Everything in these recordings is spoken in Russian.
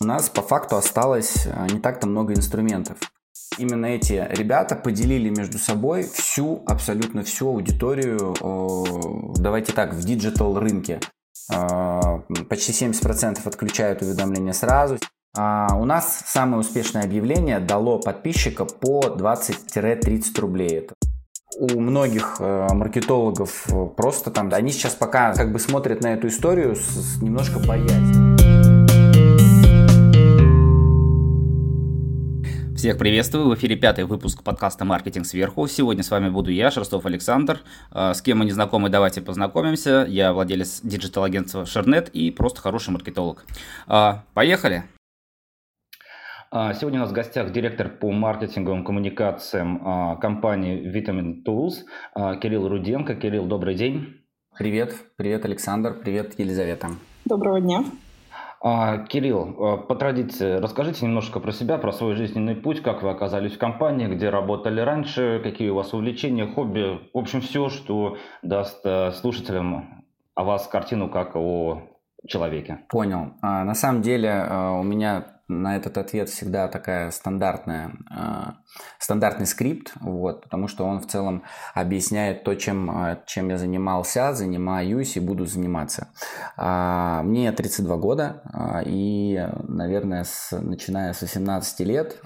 у нас по факту осталось э, не так-то много инструментов. Именно эти ребята поделили между собой всю, абсолютно всю аудиторию, давайте так, в digital рынке. Э, почти 70% отключают уведомления сразу. А у нас самое успешное объявление дало подписчика по 20-30 рублей. У многих э, маркетологов просто там, они сейчас пока как бы смотрят на эту историю с, с немножко боязнью. Всех приветствую, в эфире пятый выпуск подкаста «Маркетинг сверху». Сегодня с вами буду я, Шерстов Александр. А, с кем мы не знакомы, давайте познакомимся. Я владелец digital-агентства Шернет и просто хороший маркетолог. А, поехали! А, сегодня у нас в гостях директор по маркетинговым коммуникациям компании Vitamin Tools Кирилл Руденко. Кирилл, добрый день. Привет, привет, Александр, привет, Елизавета. Доброго дня. А, Кирилл, а, по традиции, расскажите немножко про себя, про свой жизненный путь, как вы оказались в компании, где работали раньше, какие у вас увлечения, хобби, в общем, все, что даст э, слушателям о вас картину как о человеке. Понял. А, на самом деле э, у меня на этот ответ всегда такая стандартная, э, стандартный скрипт, вот, потому что он в целом объясняет то, чем, э, чем я занимался, занимаюсь и буду заниматься. Э, мне 32 года, э, и, наверное, с, начиная с 18 лет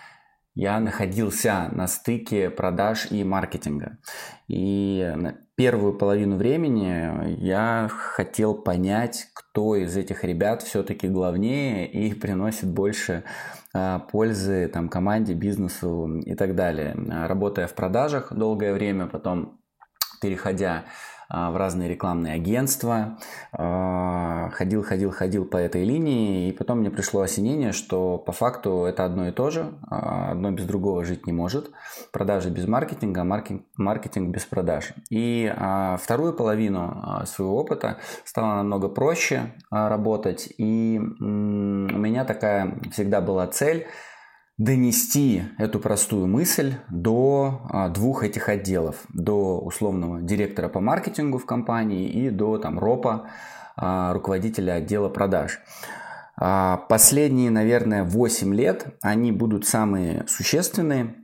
я находился на стыке продаж и маркетинга. И первую половину времени я хотел понять, кто из этих ребят все-таки главнее и приносит больше а, пользы там, команде, бизнесу и так далее. Работая в продажах долгое время, потом переходя в разные рекламные агентства, а, ходил, ходил, ходил по этой линии, и потом мне пришло осенение, что по факту это одно и то же, а, одно без другого жить не может, продажи без маркетинга, маркетинг, маркетинг без продаж. И вторую половину своего опыта стало намного проще работать, и у меня такая всегда была цель – донести эту простую мысль до а, двух этих отделов, до условного директора по маркетингу в компании и до там ропа, а, руководителя отдела продаж. А, последние, наверное, 8 лет они будут самые существенные,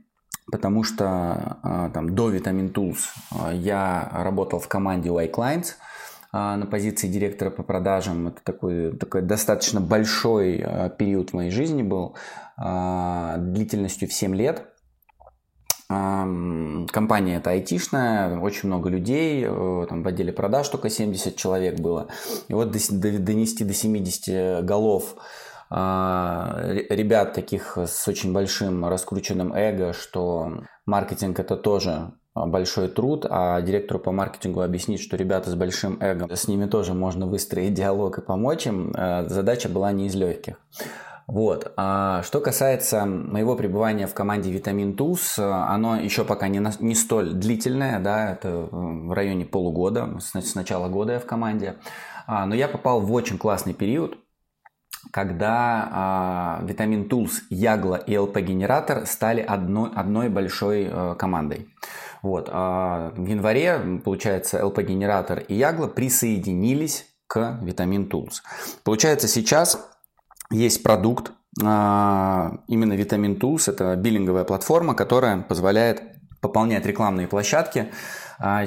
потому что там до Vitamin Tools я работал в команде Y Clients – а, на позиции директора по продажам. Это такой, такой достаточно большой а, период в моей жизни был, а, длительностью в 7 лет. Компания это айтишная, очень много людей, э, там в отделе продаж только 70 человек было. И вот донести до 70 голов ребят таких с очень большим раскрученным эго, что маркетинг это тоже а, большой труд, а директору по маркетингу объяснить, что ребята с большим эго, с ними тоже можно выстроить диалог и помочь им, э, задача была не из легких. Вот. А что касается моего пребывания в команде Vitamin Tools, оно еще пока не, на, не столь длительное, да, это в районе полугода, с, с начала года я в команде. А, но я попал в очень классный период, когда а, Vitamin Tools, Ягла и LP Генератор стали одной, одной большой а, командой. Вот. А в январе, получается, LP-генератор и Ягла присоединились к Vitamin Tools. Получается, сейчас есть продукт, а, именно Vitamin Tools, это биллинговая платформа, которая позволяет пополнять рекламные площадки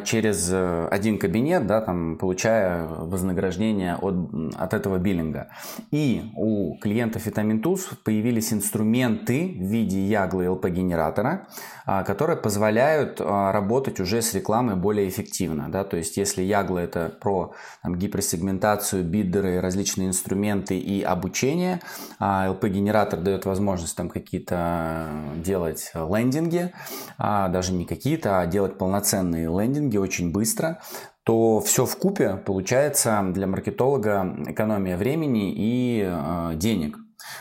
через э, один кабинет, да, там, получая вознаграждение от, от этого биллинга. И у клиентов Vitamin появились инструменты в виде яглы LP-генератора, а, которые позволяют а, работать уже с рекламой более эффективно. Да? То есть, если ягла это про там, гиперсегментацию, биддеры, различные инструменты и обучение, LP-генератор дает возможность там какие-то делать лендинги, даже не какие-то, а делать полноценные лендинги, лендинге очень быстро, то все в купе получается для маркетолога экономия времени и э, денег.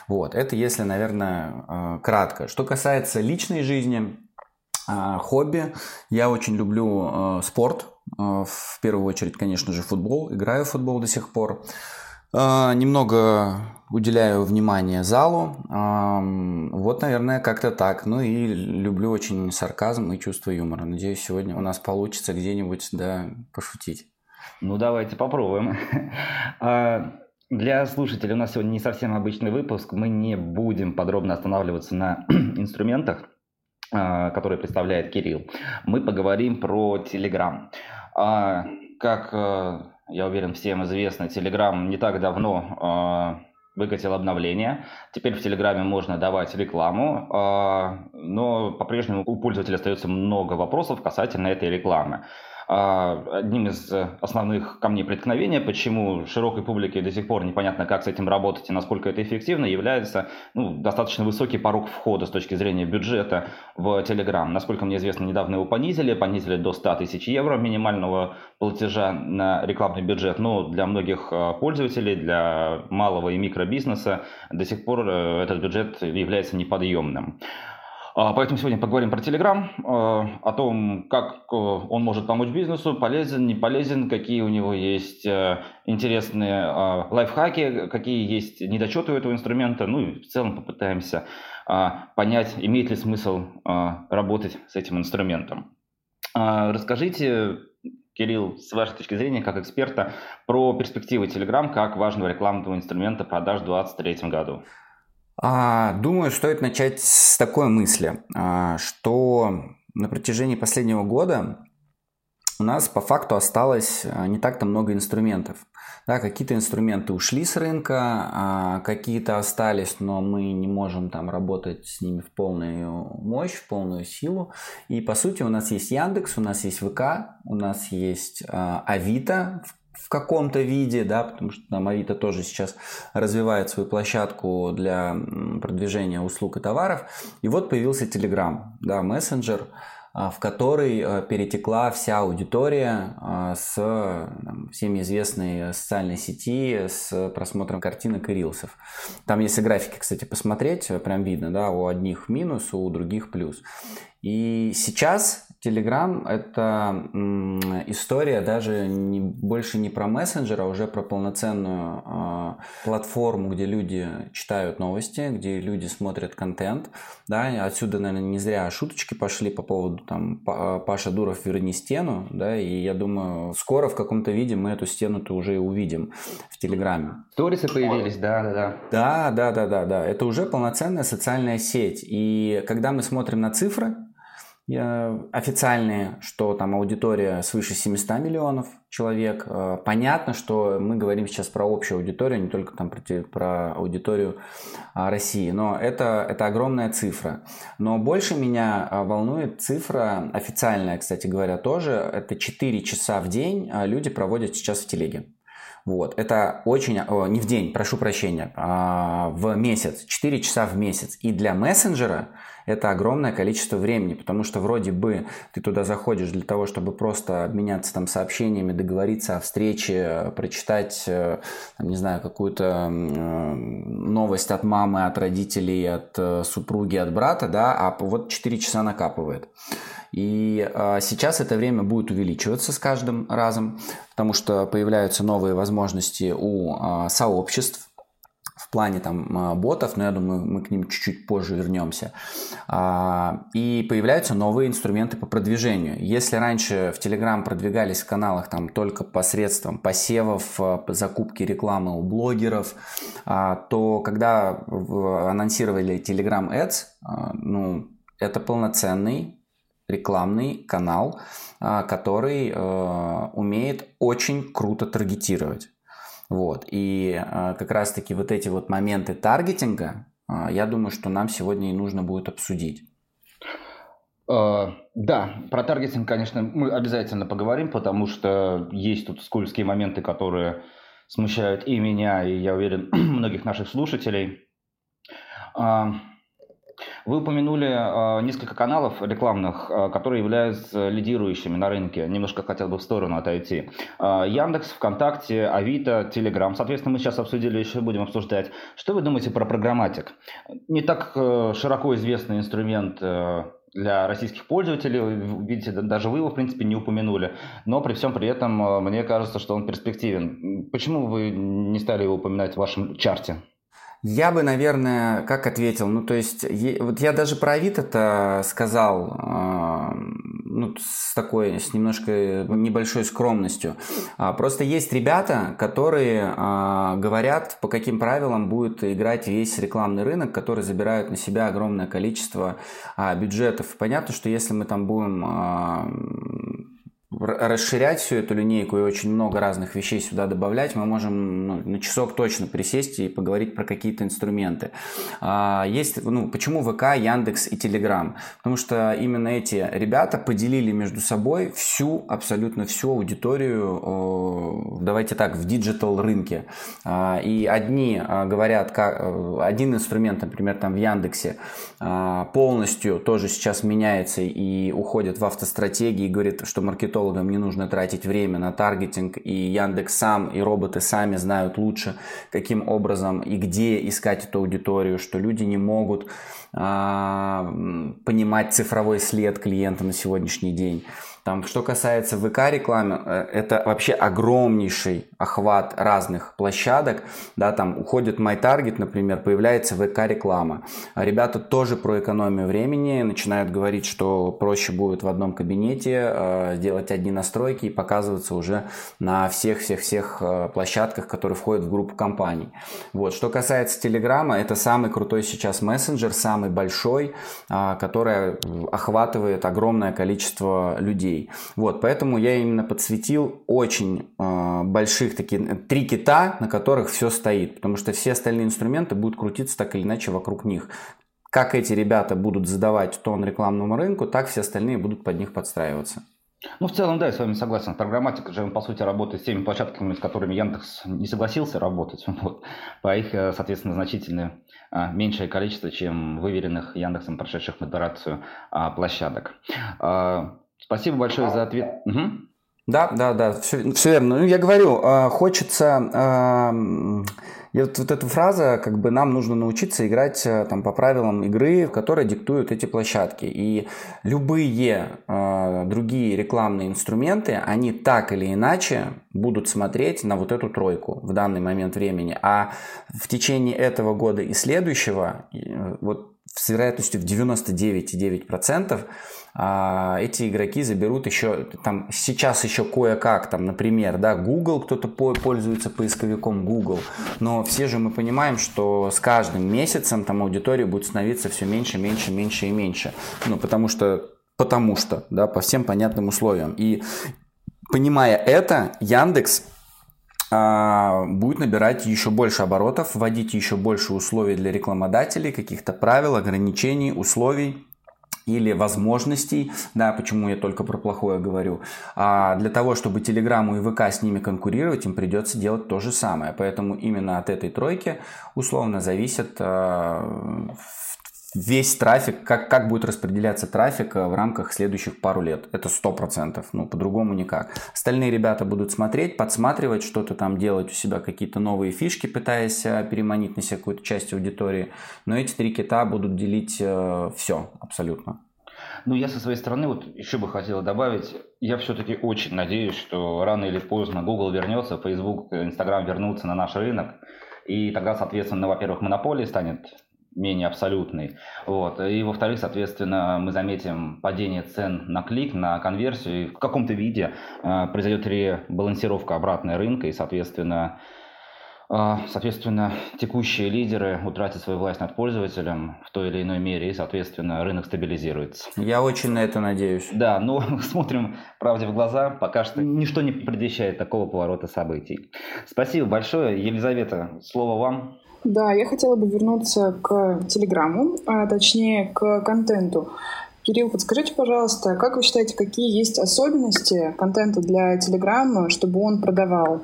Вот, это если, наверное, э, кратко. Что касается личной жизни, э, хобби, я очень люблю э, спорт. Э, в первую очередь, конечно же, футбол. Играю в футбол до сих пор. Э, немного уделяю внимание залу. Вот, наверное, как-то так. Ну и люблю очень сарказм и чувство юмора. Надеюсь, сегодня у нас получится где-нибудь да, пошутить. Ну, давайте попробуем. А, Для слушателей у нас сегодня не совсем обычный выпуск. Мы не будем подробно останавливаться на инструментах, а, которые представляет Кирилл. Мы поговорим про Telegram. А, как, э, я уверен, всем известно, Telegram не так давно а, выкатил обновление. Теперь в Телеграме можно давать рекламу, но по-прежнему у пользователя остается много вопросов касательно этой рекламы. А, одним из основных камней преткновения, почему широкой публике до сих пор непонятно, как с этим работать и насколько это эффективно, является ну, достаточно высокий порог входа с точки зрения бюджета в Telegram. Насколько мне известно, недавно его понизили, понизили до 100 тысяч евро минимального платежа на рекламный бюджет, но для многих э, пользователей, для малого и микробизнеса до сих пор э, этот бюджет является неподъемным. А, поэтому сегодня поговорим про Telegram, а, о том, как э, он может помочь бизнесу, полезен, не полезен, какие у него есть э, интересные а, лайфхаки, какие есть недочеты у этого инструмента. Ну и в целом попытаемся понять, имеет ли смысл работать с этим инструментом. Расскажите, Кирилл, с вашей точки зрения, как эксперта, про перспективы Telegram как важного рекламного инструмента продаж в 2023 году. А, думаю, стоит начать с такой мысли, а, что на протяжении последнего года у нас по факту осталось а, не так-то много инструментов. Да, какие-то инструменты ушли с рынка, какие-то остались, но мы не можем там работать с ними в полную мощь, в полную силу. И по сути у нас есть Яндекс, у нас есть ВК, у нас есть Авито, в каком-то виде, да, потому что там Авито тоже сейчас развивает свою площадку для продвижения услуг и товаров. И вот появился Telegram, да, мессенджер, а, в который э, перетекла вся аудитория а, с там, всеми известной социальной сети с просмотром картинок и рилсов. Там если графики, кстати, посмотреть, прям видно, да, у одних минус, у других плюс. И сейчас Telegram – это история даже не, больше не про мессенджер, а уже про полноценную э, платформу, где люди читают новости, где люди смотрят контент. Да? Отсюда, наверное, не зря шуточки пошли по поводу там «Паша Дуров, верни стену». Да? И я думаю, скоро в каком-то виде мы эту стену-то уже и увидим в Телеграме. Сторисы появились, да, да, да. Да, да, да, да, да. Это уже полноценная социальная сеть. И когда мы смотрим на цифры, официальные, что там аудитория свыше 700 миллионов человек. Э, понятно, что мы говорим сейчас про общую аудиторию, не только там про, про аудиторию а, России, но это, это огромная цифра. Но больше меня а, волнует цифра, официальная, кстати говоря, тоже, это 4 часа в день а, люди проводят сейчас в телеге. Вот. Это очень... О, не в день, прошу прощения, а в месяц. 4 часа в месяц. И для мессенджера это огромное количество времени, потому что вроде бы ты туда заходишь для того, чтобы просто обменяться там сообщениями, договориться о встрече, прочитать, э, там, не знаю, какую-то э, новость от мамы, от родителей, от э, супруги, от брата, да, а вот 4 часа накапывает. И э, сейчас это время будет увеличиваться с каждым разом, потому что появляются новые возможности у э, сообществ, плане там ботов, но я думаю, мы к ним чуть-чуть позже вернемся. И появляются новые инструменты по продвижению. Если раньше в Telegram продвигались в каналах там только посредством посевов, закупки рекламы у блогеров, то когда анонсировали Telegram Ads, ну, это полноценный рекламный канал, а, который умеет очень круто таргетировать. Вот. И а, как раз-таки вот эти вот моменты таргетинга, а, я думаю, что нам сегодня и нужно будет обсудить. Да, про таргетинг, конечно, мы обязательно поговорим, потому что есть тут скользкие моменты, которые смущают и меня, и, я уверен, многих наших слушателей. Вы упомянули э, несколько каналов рекламных, э, которые являются лидирующими на рынке. Немножко хотел бы в сторону отойти. Э, Яндекс, ВКонтакте, Авито, Телеграм. Соответственно, мы сейчас обсудили, еще будем обсуждать. Что вы думаете про программатик? Не так э, широко известный инструмент э, для российских пользователей. Видите, даже вы его, в принципе, не упомянули. Но при всем при этом, э, мне кажется, что он перспективен. Почему вы не стали его упоминать в вашем чарте? Я бы, наверное, как ответил, ну то есть, вот я даже про Авито-то сказал, э, ну, с такой, с немножко небольшой скромностью. А, просто есть ребята, которые а, говорят, по каким правилам будет играть весь рекламный рынок, которые забирают на себя огромное количество а, бюджетов. Понятно, что если мы там будем расширять всю эту линейку и очень много разных вещей сюда добавлять, мы можем ну, на часок точно присесть и поговорить про какие-то инструменты. А, есть, ну, почему ВК, Яндекс и Телеграм? Потому что именно эти ребята поделили между собой всю, абсолютно всю аудиторию, давайте так, в digital рынке. А, и одни а, говорят, как, э, один инструмент, например, там в Яндексе полностью тоже сейчас меняется и уходит в автостратегии и говорит, что маркетолог маркетологам не нужно тратить время на таргетинг, и Яндекс сам, и роботы сами знают лучше, каким образом и где искать эту аудиторию, что люди не могут а, понимать цифровой след клиента на сегодняшний день. Там, что касается ВК-рекламы, э, это вообще огромнейший охват разных площадок. Да, там уходит MyTarget, например, появляется ВК-реклама. А ребята тоже про экономию времени начинают говорить, что проще будет в одном кабинете э, сделать одни настройки и показываться уже на всех-всех-всех э, площадках, которые входят в группу компаний. Вот. Что касается Телеграма, это самый крутой сейчас мессенджер, самый большой, э, который охватывает огромное количество людей людей. Вот, поэтому я именно подсветил очень э, больших таких три кита, на которых все стоит, потому что все остальные инструменты будут крутиться так или иначе вокруг них. Как эти ребята будут задавать тон рекламному рынку, так все остальные будут под них подстраиваться. Ну, в целом, да, я с вами согласен. Программатика же, по сути, работает с теми площадками, с которыми Яндекс не согласился работать. Вот. По их, э, соответственно, значительно а, меньшее количество, чем выверенных Яндексом, прошедших модерацию а, площадок. А, Спасибо большое за ответ. Угу. Да, да, да, все, все верно. Ну, я говорю, а, хочется... А, и вот, вот эта фраза, как бы нам нужно научиться играть а, там, по правилам игры, в которой диктуют эти площадки. И любые э, другие рекламные инструменты, они так или иначе будут смотреть на вот эту тройку в данный момент времени. А в течение этого года и следующего, вот с вероятностью в 99,9%, а, эти игроки заберут еще, там сейчас еще кое-как, там, например, да, Google, кто-то пользуется поисковиком Google, но все же мы понимаем, что с каждым месяцем там аудитория будет становиться все меньше, меньше, меньше и меньше, ну, потому что, потому что, да, по всем понятным условиям. И понимая это, Яндекс будет набирать еще больше оборотов, вводить еще больше условий для рекламодателей, каких-то правил, ограничений, условий, или возможностей, да, почему я только про плохое говорю, а для того, чтобы Телеграму и ВК с ними конкурировать, им придется делать то же самое. Поэтому именно от этой тройки условно зависит э, весь трафик, как, как будет распределяться трафик э, в рамках следующих пару лет. Это сто процентов, ну, по-другому никак. Остальные ребята будут смотреть, подсматривать, что-то там делать у себя, какие-то новые фишки, пытаясь э, переманить на себя какую-то часть аудитории. Но эти три кита будут делить э, все абсолютно. Ну, я со своей стороны вот еще бы хотел добавить, я все-таки очень надеюсь, что рано или поздно Google вернется, Facebook, Instagram вернутся на наш рынок, и тогда, соответственно, во-первых, монополия станет менее абсолютный. Вот. И во-вторых, соответственно, мы заметим падение цен на клик, на конверсию, и в каком-то виде э, произойдет ребалансировка обратной рынка, и, соответственно, э, соответственно, текущие лидеры утратят свою власть над пользователем в той или иной мере, и, соответственно, рынок стабилизируется. Я очень на это надеюсь. Да, но смотрим правде в глаза, пока что ничто не предвещает такого поворота событий. Спасибо большое. Елизавета, слово вам. Да, я хотела бы вернуться к Телеграму, а точнее к контенту. Кирилл, подскажите, пожалуйста, как вы считаете, какие есть особенности контента для Телеграма, чтобы он продавал?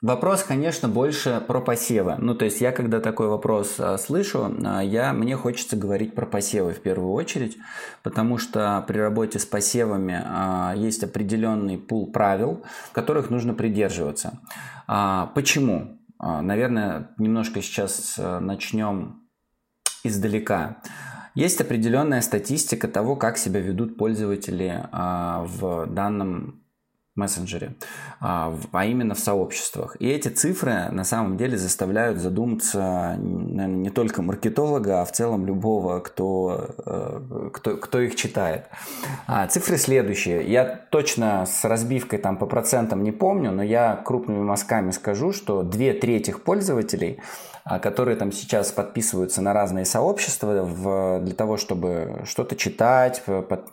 Вопрос, конечно, больше про посевы. Ну, то есть я, когда такой вопрос а, слышу, а, я, мне хочется говорить про посевы в первую очередь, потому что при работе с посевами а, есть определенный пул правил, которых нужно придерживаться. А, почему? А, наверное, немножко сейчас э, начнем издалека. Есть определенная статистика того, как себя ведут пользователи а, в данном мессенджере, а, а именно в сообществах. И эти цифры на самом деле заставляют задуматься наверное, не только маркетолога, а в целом любого, кто, э, кто, кто их читает. А, цифры следующие. Я точно с разбивкой там по процентам не помню, но я крупными мазками скажу, что две трети пользователей которые там сейчас подписываются на разные сообщества в, для того, чтобы что-то читать,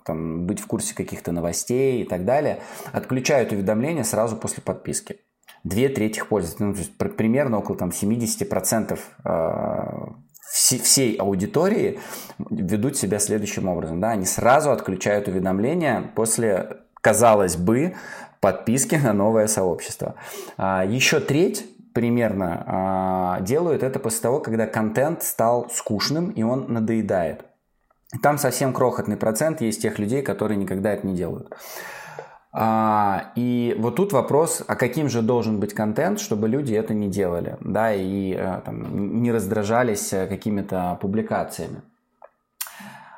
там, быть в курсе каких-то новостей и так далее, отключают уведомления сразу после подписки. Две трети пользователей, ну, то есть примерно около там, 70% э, всей аудитории ведут себя следующим образом. Да? Они сразу отключают уведомления после, казалось бы, подписки на новое сообщество. А, еще треть примерно а, делают это после того, когда контент стал скучным и он надоедает. Там совсем крохотный процент есть тех людей, которые никогда это не делают. А, и вот тут вопрос, а каким же должен быть контент, чтобы люди это не делали, да, и э, там, не раздражались э, какими-то публикациями.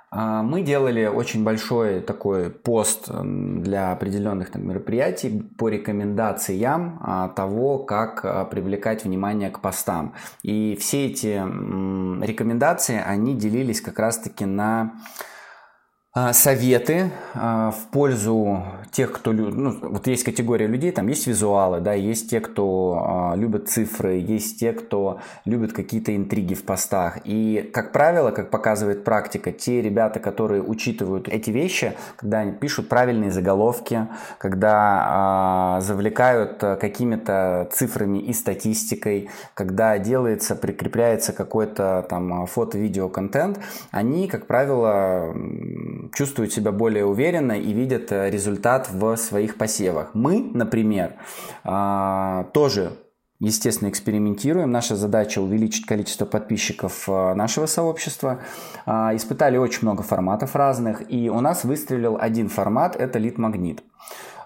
А, мы делали очень большой такой пост для определенных там, мероприятий по рекомендациям а, того, как а, привлекать внимание к постам. И все эти рекомендации, они делились как раз-таки на советы а, в пользу тех, кто... Ну, вот есть категория людей, там есть визуалы, да, есть те, кто а, любит цифры, есть те, кто любит какие-то интриги в постах. И, как правило, как показывает практика, те ребята, которые учитывают эти вещи, когда они пишут правильные заголовки, когда завлекают какими-то цифрами и статистикой, когда делается, прикрепляется какой-то там фото-видео-контент, они, как правило, чувствуют себя более уверенно и видят э, результат в своих посевах. Мы, например, а, тоже естественно, экспериментируем. Наша задача увеличить количество подписчиков э, нашего сообщества. А, испытали очень много форматов разных, и у нас выстрелил один формат – это лид-магнит.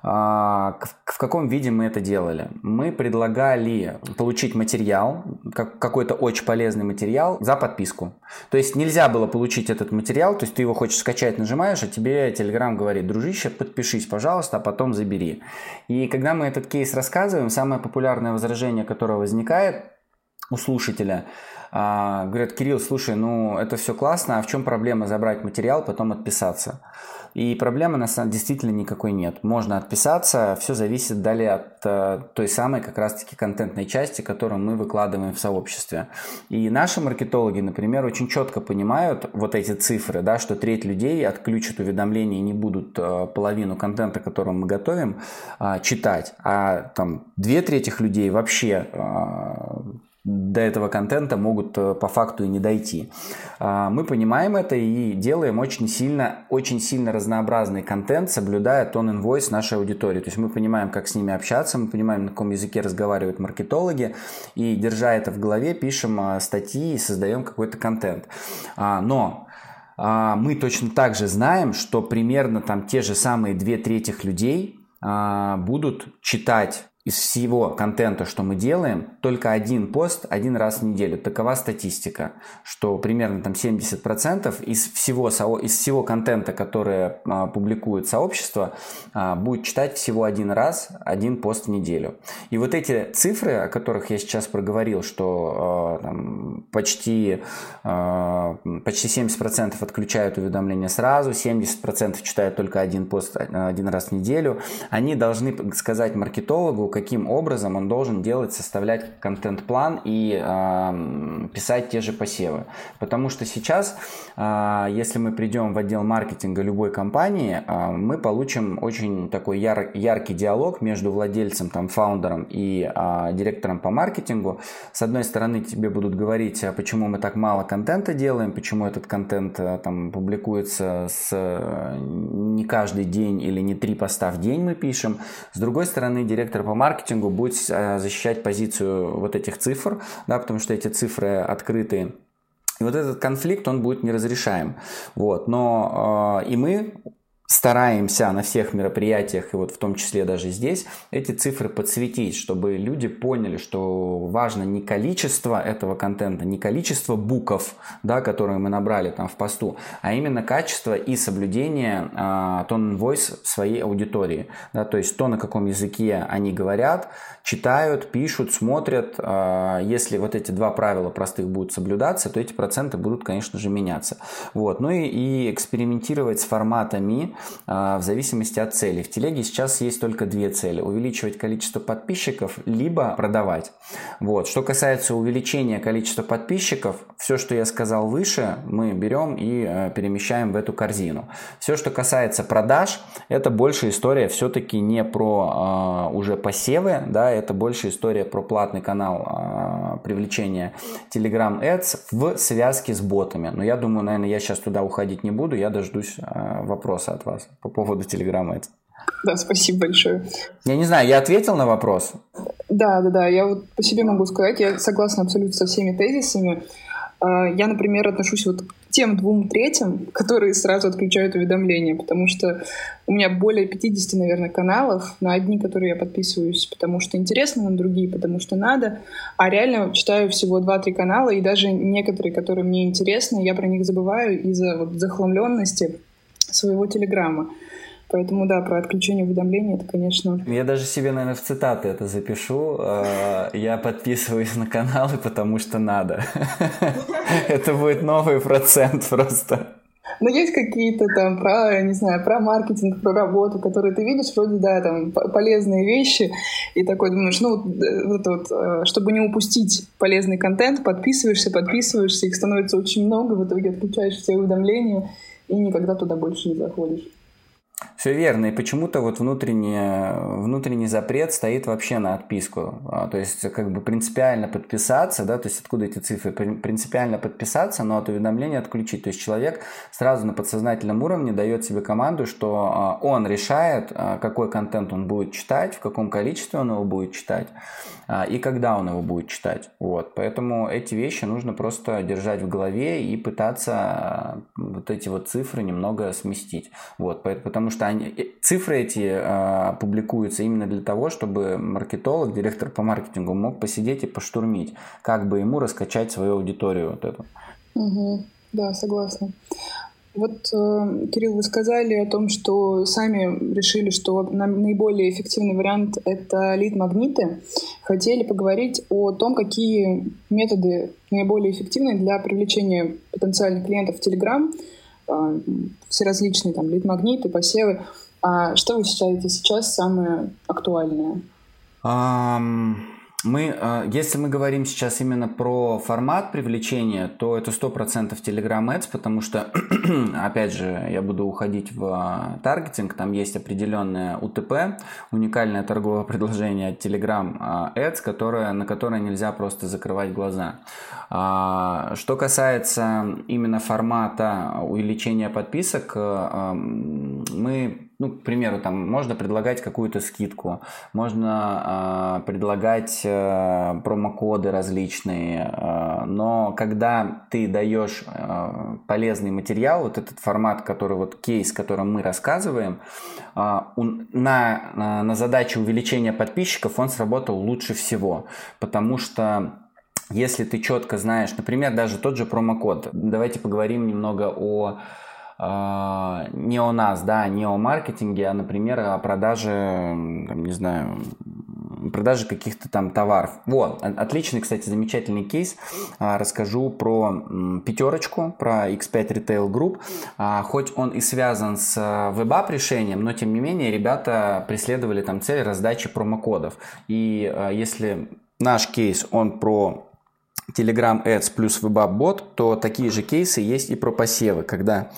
А, в каком виде мы это делали? Мы предлагали получить материал, какой-то очень полезный материал за подписку. То есть нельзя было получить этот материал, то есть ты его хочешь скачать, нажимаешь, а тебе Telegram говорит, дружище, подпишись, пожалуйста, а потом забери. И когда мы этот кейс рассказываем, самое популярное возражение, которое возникает у слушателя, а, говорят, Кирилл, слушай, ну это все классно, а в чем проблема забрать материал, потом отписаться? И проблемы на самом действительно никакой нет. Можно отписаться, все зависит далее от э, той самой как раз-таки контентной части, которую мы выкладываем в сообществе. И наши маркетологи, например, очень четко понимают вот эти цифры, да, что треть людей отключат уведомления и не будут э, половину контента, который мы готовим, э, читать, а там две трети людей вообще до этого контента могут э, по факту и не дойти. А, мы понимаем это и делаем очень сильно, очень сильно разнообразный контент, соблюдая тон voice нашей аудитории. То есть мы понимаем, как с ними общаться, мы понимаем, на каком языке разговаривают маркетологи, и держа это в голове, пишем а, статьи и создаем какой-то контент. А, но мы точно так же знаем, что примерно там те же самые две трети людей будут читать из всего контента, что мы делаем, только один пост один раз в неделю. Такова статистика, что примерно там 70% из всего, из всего контента, который а, публикует сообщество, а, будет читать всего один раз, один пост в неделю. И вот эти цифры, о которых я сейчас проговорил, что а, там, почти, почти 70% отключают уведомления сразу, 70% читают только один пост один раз в неделю, они должны сказать маркетологу, каким образом он должен делать, составлять контент-план и э, писать те же посевы. Потому что сейчас, э, если мы придем в отдел маркетинга любой компании, э, мы получим очень такой яр, яркий диалог между владельцем, там, фаундером и э, директором по маркетингу. С одной стороны, тебе будут говорить, почему мы так мало контента делаем, почему этот контент там публикуется с не каждый день или не три поста в день мы пишем. С другой стороны, директор по маркетингу будет э, защищать позицию вот этих цифр, да, потому что эти цифры открыты. И вот этот конфликт, он будет неразрешаем. Вот. Но э, и мы стараемся на всех мероприятиях, и вот в том числе даже здесь, эти цифры подсветить, чтобы люди поняли, что важно не количество этого контента, не количество букв, да, которые мы набрали там в посту, а именно качество и соблюдение э, tone voice своей аудитории. Да, то есть то, на каком языке они говорят, читают, пишут, смотрят. Э, если вот эти два правила простых будут соблюдаться, то эти проценты будут, конечно же, меняться. Вот. Ну и, и экспериментировать с форматами, а, в зависимости от цели. В телеге сейчас есть только две цели. Увеличивать количество подписчиков, либо продавать. Вот. Что касается увеличения количества подписчиков, все, что я сказал выше, мы берем и э, перемещаем в эту корзину. Все, что касается продаж, это больше история все-таки не про э, уже посевы, да, это больше история про платный канал э, привлечения Telegram Ads в связке с ботами. Но я думаю, наверное, я сейчас туда уходить не буду, я дождусь э, вопроса от вас по поводу Телеграма. Да, спасибо большое. Я не знаю, я ответил на вопрос? Да, да, да. Я вот по себе могу сказать, я согласна абсолютно со всеми тезисами. А, я, например, отношусь вот к тем двум третьим, которые сразу отключают уведомления, потому что у меня более 50, наверное, каналов, на одни, которые я подписываюсь, потому что интересно, на другие, потому что надо, а реально читаю всего 2-3 канала, и даже некоторые, которые мне интересны, я про них забываю из-за вот захламленности своего телеграмма. Поэтому, да, про отключение уведомлений, это, конечно... Я даже себе, наверное, в цитаты это запишу. Э, я подписываюсь на каналы, потому что надо. Это будет новый процент просто. Но есть какие-то там про, не знаю, про маркетинг, про работу, которые ты видишь, вроде, да, там полезные вещи, и такой думаешь, ну, вот, вот, э, чтобы не упустить полезный контент, подписываешься, подписываешься, их становится очень много, в итоге отключаешь все уведомления и никогда туда больше не заходишь. Все верно, и почему-то вот внутренний, внутренний запрет стоит вообще на отписку. А, то есть как бы принципиально подписаться, да, то есть откуда эти цифры, принципиально подписаться, но от уведомления отключить. То есть человек сразу на подсознательном уровне дает себе команду, что а, он решает, а, какой контент он будет читать, в каком количестве он его будет читать и когда он его будет читать. Вот. Поэтому эти вещи нужно просто держать в голове и пытаться вот эти вот цифры немного сместить. Вот. Потому что они, э, цифры эти э, публикуются именно для того, чтобы маркетолог, директор по маркетингу мог посидеть и поштурмить, как бы ему раскачать свою аудиторию вот эту. Угу. Да, согласна. Вот, э, Кирилл, вы сказали о том, что сами решили, что наиболее эффективный вариант — это лид-магниты. Хотели поговорить о том, какие методы наиболее эффективны для привлечения потенциальных клиентов в Telegram — все различные там лид-магниты, посевы. А что вы считаете сейчас самое актуальное? Um, мы, а, если мы говорим сейчас именно про формат привлечения, то это 100% Telegram Ads, потому что, опять же, я буду уходить в а, таргетинг, там есть определенное УТП, уникальное торговое предложение от Telegram а, Ads, которое, на которое нельзя просто закрывать глаза. Что касается именно формата увеличения подписок, мы ну, к примеру, там можно предлагать какую-то скидку, можно э, предлагать э, промокоды различные, э, но когда ты даешь э, полезный материал, вот этот формат, который вот кейс, которым мы рассказываем, э, он, на, на, на задачу увеличения подписчиков он сработал лучше всего, потому что если ты четко знаешь, например, даже тот же промокод, давайте поговорим немного о не о нас, да, не о маркетинге, а, например, о продаже, там, не знаю, продаже каких-то там товаров. Вот, отличный, кстати, замечательный кейс. А, расскажу про пятерочку, про X5 Retail Group. А, хоть он и связан с WebApp решением, но тем не менее ребята преследовали там цель раздачи промокодов. И если наш кейс, он про Telegram Ads плюс WebApp Bot, то такие же кейсы есть и про посевы, когда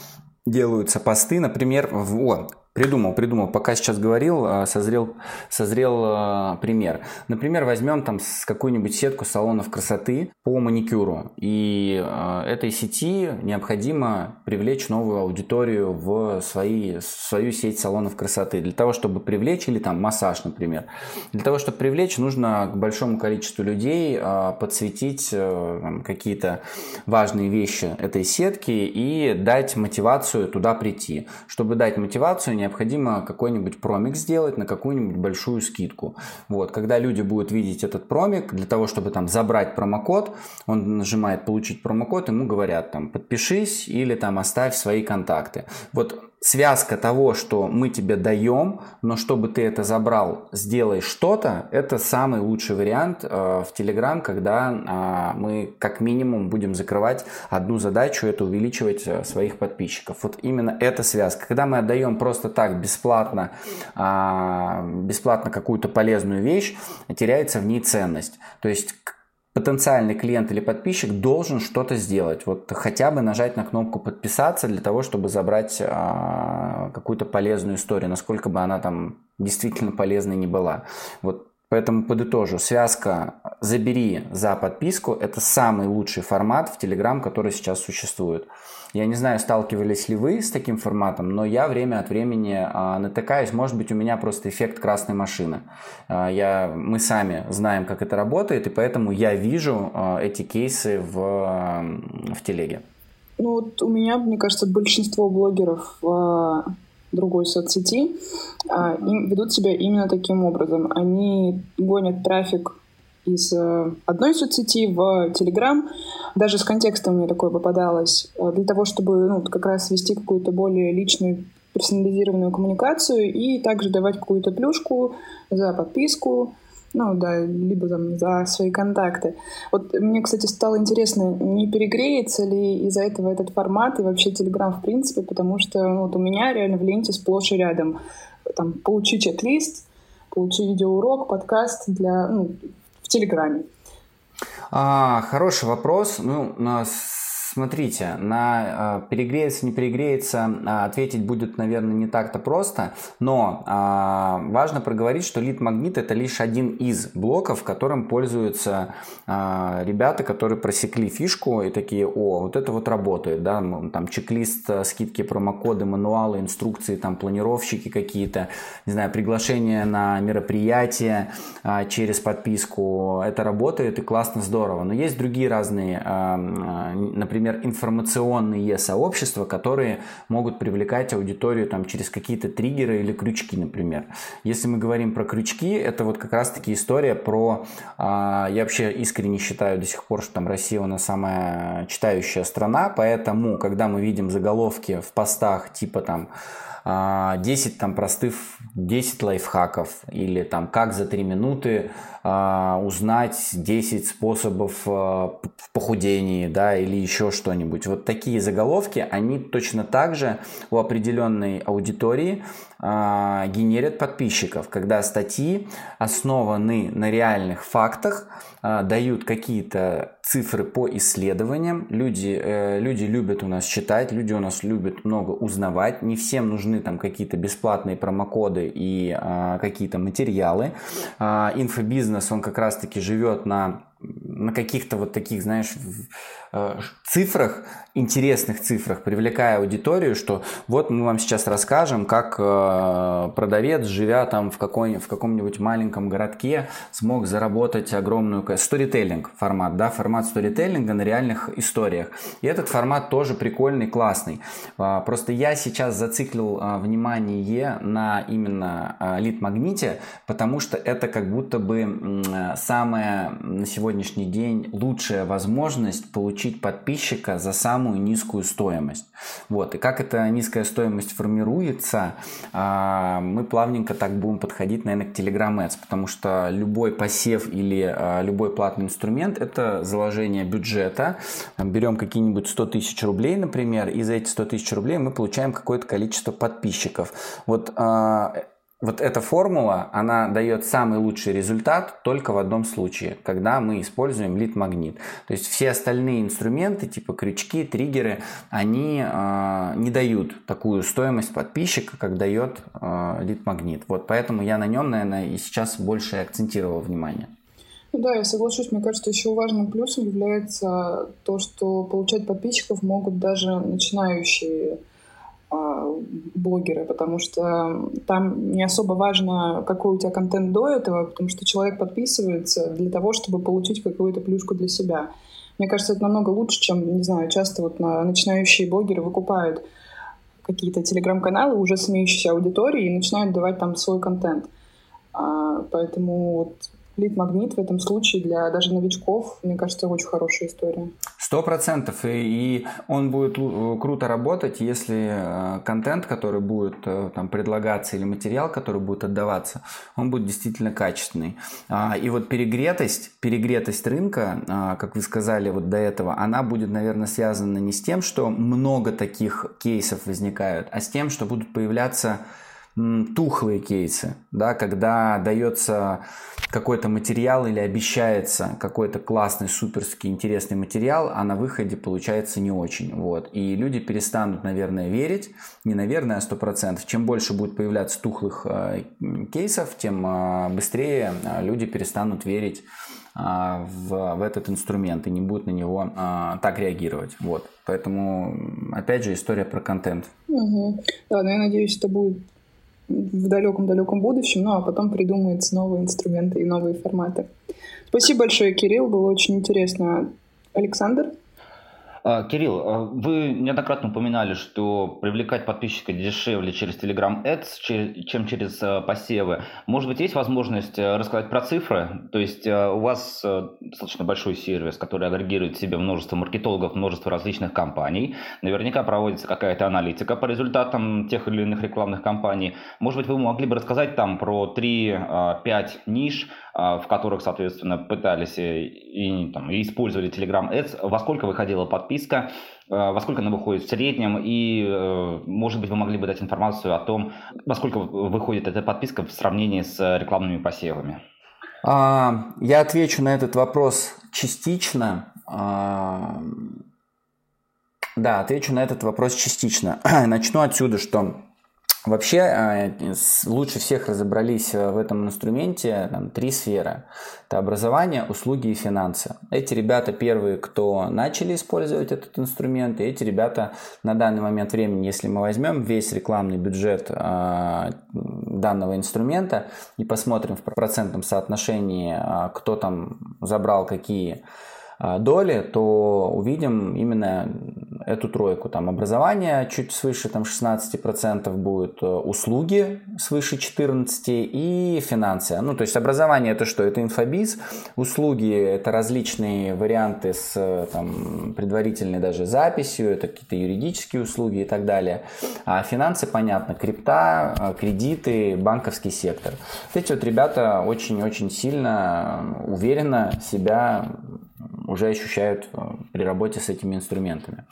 делаются посты, например, вот, Придумал, придумал. Пока сейчас говорил, а, созрел, созрел а, пример. Например, возьмем там с какую-нибудь сетку салонов красоты по маникюру. И а, этой сети необходимо привлечь новую аудиторию в, свои, в свою сеть салонов красоты. Для того, чтобы привлечь, или там массаж, например. Для того, чтобы привлечь, нужно к большому количеству людей подсветить какие-то важные вещи этой сетки и дать мотивацию туда прийти. Чтобы дать мотивацию, необходимо какой-нибудь промик сделать на какую-нибудь большую скидку. Вот, когда люди будут видеть этот промик, для того, чтобы там забрать промокод, он нажимает получить промокод, ему говорят там подпишись или там оставь свои контакты. Вот связка того, что мы тебе даем, но чтобы ты это забрал, сделай что-то, это самый лучший вариант э, в Telegram, когда э, мы как минимум будем закрывать одну задачу, это увеличивать э, своих подписчиков. Вот именно эта связка. Когда мы отдаем просто так бесплатно, э, бесплатно какую-то полезную вещь, теряется в ней ценность. То есть потенциальный клиент или подписчик должен что-то сделать. Вот хотя бы нажать на кнопку подписаться для того, чтобы забрать а, какую-то полезную историю, насколько бы она там действительно полезной не была. Вот Поэтому подытожу, связка «забери за подписку» – это самый лучший формат в Telegram, который сейчас существует. Я не знаю, сталкивались ли вы с таким форматом, но я время от времени а, натыкаюсь. Может быть, у меня просто эффект красной машины. А, я, мы сами знаем, как это работает, и поэтому я вижу а, эти кейсы в, в телеге. Ну вот у меня, мне кажется, большинство блогеров в другой соцсети им ведут себя именно таким образом. Они гонят трафик из э, одной соцсети в Telegram. Даже с контекстом мне такое попадалось. Э, для того, чтобы ну, как раз вести какую-то более личную персонализированную коммуникацию и также давать какую-то плюшку за подписку, ну да, либо там за свои контакты. Вот мне, кстати, стало интересно, не перегреется ли из-за этого этот формат и вообще Telegram в принципе, потому что ну, вот у меня реально в ленте сплошь и рядом там получи чек-лист, получи видеоурок, подкаст для ну, Телеграме? А, хороший вопрос. Ну, нас Смотрите, на э, перегреется, не перегреется, э, ответить будет, наверное, не так-то просто, но э, важно проговорить, что лид-магнит это лишь один из блоков, которым пользуются э, ребята, которые просекли фишку и такие, о, вот это вот работает, да, там чек-лист, э, скидки, промокоды, мануалы, инструкции, там планировщики какие-то, не знаю, приглашения на мероприятия через подписку, это работает и классно, здорово, но есть другие разные, например, например, информационные сообщества, которые могут привлекать аудиторию там, через какие-то триггеры или крючки, например. Если мы говорим про крючки, это вот как раз-таки история про... А, я вообще искренне считаю до сих пор, что там Россия у нас самая читающая страна, поэтому, когда мы видим заголовки в постах типа там 10 а, там простых, 10 лайфхаков или там как за 3 минуты а, узнать 10 способов а, похудения, да, или еще что-нибудь. Вот такие заголовки, они точно так же у определенной аудитории а, генерят подписчиков, когда статьи основаны на реальных фактах, а, дают какие-то цифры по исследованиям. Люди, э, люди любят у нас читать, люди у нас любят много узнавать. Не всем нужны там какие-то бесплатные промокоды и а, какие-то материалы. Инфобизнес, он как раз-таки живет на на каких-то вот таких, знаешь, Э, цифрах, интересных цифрах, привлекая аудиторию, что вот мы вам сейчас расскажем, как э, продавец, живя там в, какой, в каком-нибудь маленьком городке, смог заработать огромную... Сторителлинг формат, да, формат сторителлинга на реальных историях. И этот формат тоже прикольный, классный. А, просто я сейчас зациклил а, внимание на именно а, лид-магните, потому что это как будто бы самая на сегодняшний день лучшая возможность получить подписчика за самую низкую стоимость. Вот. И как эта низкая стоимость формируется, а, мы плавненько так будем подходить, наверное, к Telegram Ads, потому что любой посев или а, любой платный инструмент – это заложение бюджета. Берем какие-нибудь 100 тысяч рублей, например, и за эти 100 тысяч рублей мы получаем какое-то количество подписчиков. Вот а, вот эта формула, она дает самый лучший результат только в одном случае, когда мы используем лид-магнит. То есть все остальные инструменты, типа крючки, триггеры, они э, не дают такую стоимость подписчика, как дает э, лид-магнит. Вот поэтому я на нем, наверное, и сейчас больше акцентировал внимание. Ну да, я соглашусь. Мне кажется, еще важным плюсом является то, что получать подписчиков могут даже начинающие блогеры, потому что там не особо важно, какой у тебя контент до этого, потому что человек подписывается для того, чтобы получить какую-то плюшку для себя. Мне кажется, это намного лучше, чем, не знаю, часто вот на начинающие блогеры выкупают какие-то телеграм-каналы уже с имеющейся аудиторией и начинают давать там свой контент. А, поэтому вот лид-магнит в этом случае для даже новичков, мне кажется, очень хорошая история. Сто процентов. И он будет круто работать, если э, контент, который будет э, там предлагаться, или материал, который будет отдаваться, он будет действительно качественный. А, и вот перегретость, перегретость рынка, а, как вы сказали вот до этого, она будет, наверное, связана не с тем, что много таких кейсов возникают, а с тем, что будут появляться тухлые кейсы, да, когда дается какой-то материал или обещается какой-то классный, суперский, интересный материал, а на выходе получается не очень. Вот. И люди перестанут, наверное, верить, не наверное, а сто процентов. Чем больше будет появляться тухлых э, кейсов, тем э, быстрее э, люди перестанут верить э, в, в этот инструмент и не будут на него э, так реагировать. Вот. Поэтому, опять же, история про контент. Угу. Да, но я надеюсь, это будет в далеком-далеком будущем, ну а потом придумаются новые инструменты и новые форматы. Спасибо большое, Кирилл, было очень интересно. Александр? А, Кирилл, а, вы неоднократно упоминали, что привлекать подписчика дешевле через Telegram Ads, чем через а, посевы. Может быть, есть возможность рассказать про цифры? То есть у вас достаточно большой сервис, который агрегирует в себе множество маркетологов, множество различных компаний. Наверняка проводится какая-то аналитика по результатам тех или иных рекламных кампаний. Может быть, вы могли бы рассказать там про 3-5 ниш, в которых, соответственно, пытались и, там, и использовали Telegram Ads. Во сколько выходила подписка? Подписка, э, во сколько она выходит в среднем, и, э, может быть, вы могли бы дать информацию о том, во сколько выходит эта подписка в сравнении с рекламными посевами. А, я отвечу на этот вопрос частично. А, да, отвечу на этот вопрос частично. Начну отсюда, что Вообще э, лучше всех разобрались э, в этом инструменте там, три сферы. Это образование, услуги и финансы. Эти ребята первые, кто начали использовать этот инструмент, и эти ребята на данный момент времени, если мы возьмем весь рекламный бюджет э, данного инструмента и посмотрим в процентном соотношении, кто там забрал какие доли, то увидим именно эту тройку. Там образование чуть свыше там, 16% будет, э, услуги свыше 14% и финансы. Ну, то есть образование это что? Это инфобиз, услуги это различные варианты с э, там, предварительной даже записью, это какие-то юридические услуги и так далее. А финансы, понятно, крипта, э, кредиты, банковский сектор. Вот эти вот ребята очень-очень сильно, уверенно себя уже ощущают э, при работе с этими инструментами.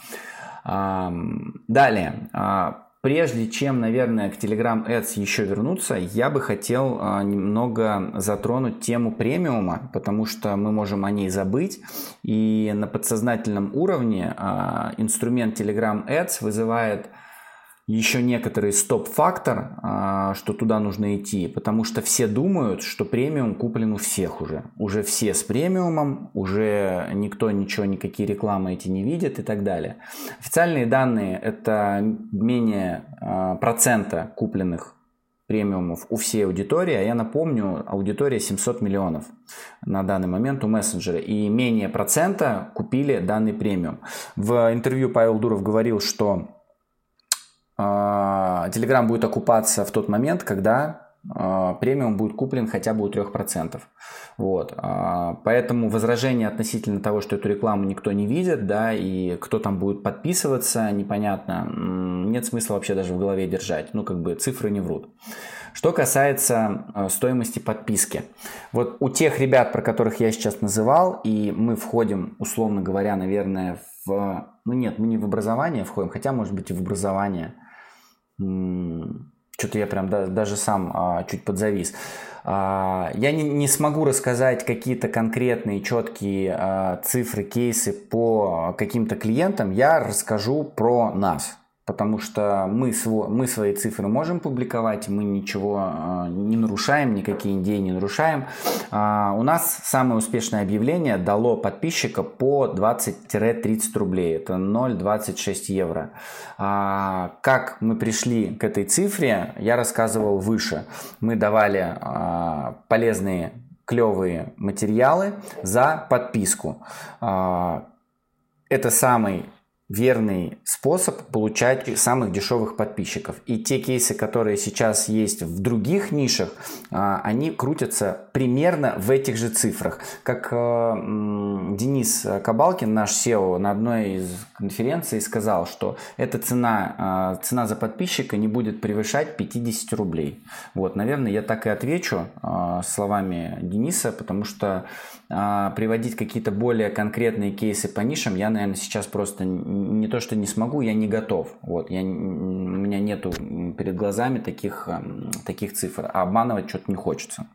Далее, а, Прежде чем, наверное, к Telegram Ads еще вернуться, я бы хотел а, немного затронуть тему премиума, потому что мы можем о ней забыть. И на подсознательном уровне а, инструмент Telegram Ads вызывает еще некоторый стоп-фактор, а, что туда нужно идти, потому что все думают, что премиум куплен у всех уже. Уже все с премиумом, уже никто ничего, никакие рекламы эти не видит и так далее. Официальные данные это менее а, процента купленных премиумов у всей аудитории. А я напомню, аудитория 700 миллионов на данный момент у мессенджера. И менее процента купили данный премиум. В интервью Павел Дуров говорил, что Telegram будет окупаться в тот момент, когда а, премиум будет куплен хотя бы у 3%. Вот. А, поэтому возражение относительно того, что эту рекламу никто не видит, да, и кто там будет подписываться, непонятно, нет смысла вообще даже в голове держать. Ну, как бы цифры не врут. Что касается а, стоимости подписки. Вот у тех ребят, про которых я сейчас называл, и мы входим, условно говоря, наверное, в... Ну нет, мы не в образование входим, хотя, может быть, и в образование – Что-то я прям да, даже сам а, чуть подзавис. А, я не, не смогу рассказать какие-то конкретные, четкие а, цифры, кейсы по каким-то клиентам. Я расскажу про нас потому что мы, сво, мы свои цифры можем публиковать, мы ничего э, не нарушаем, никакие идеи не нарушаем. Э, у нас самое успешное объявление дало подписчика по 20-30 рублей, это 0,26 евро. Э, как мы пришли к этой цифре, я рассказывал выше. Мы давали э, полезные клевые материалы за подписку. Это самый верный способ получать самых дешевых подписчиков. И те кейсы, которые сейчас есть в других нишах, а, они крутятся примерно в этих же цифрах. Как э, Денис Кабалкин, наш SEO, на одной из конференций сказал, что эта цена, а, цена за подписчика не будет превышать 50 рублей. Вот, наверное, я так и отвечу а, словами Дениса, потому что приводить какие-то более конкретные кейсы по нишам я, наверное, сейчас просто не то, что не смогу, я не готов. Вот, я, у меня нету перед глазами таких, таких цифр, а обманывать что-то не хочется.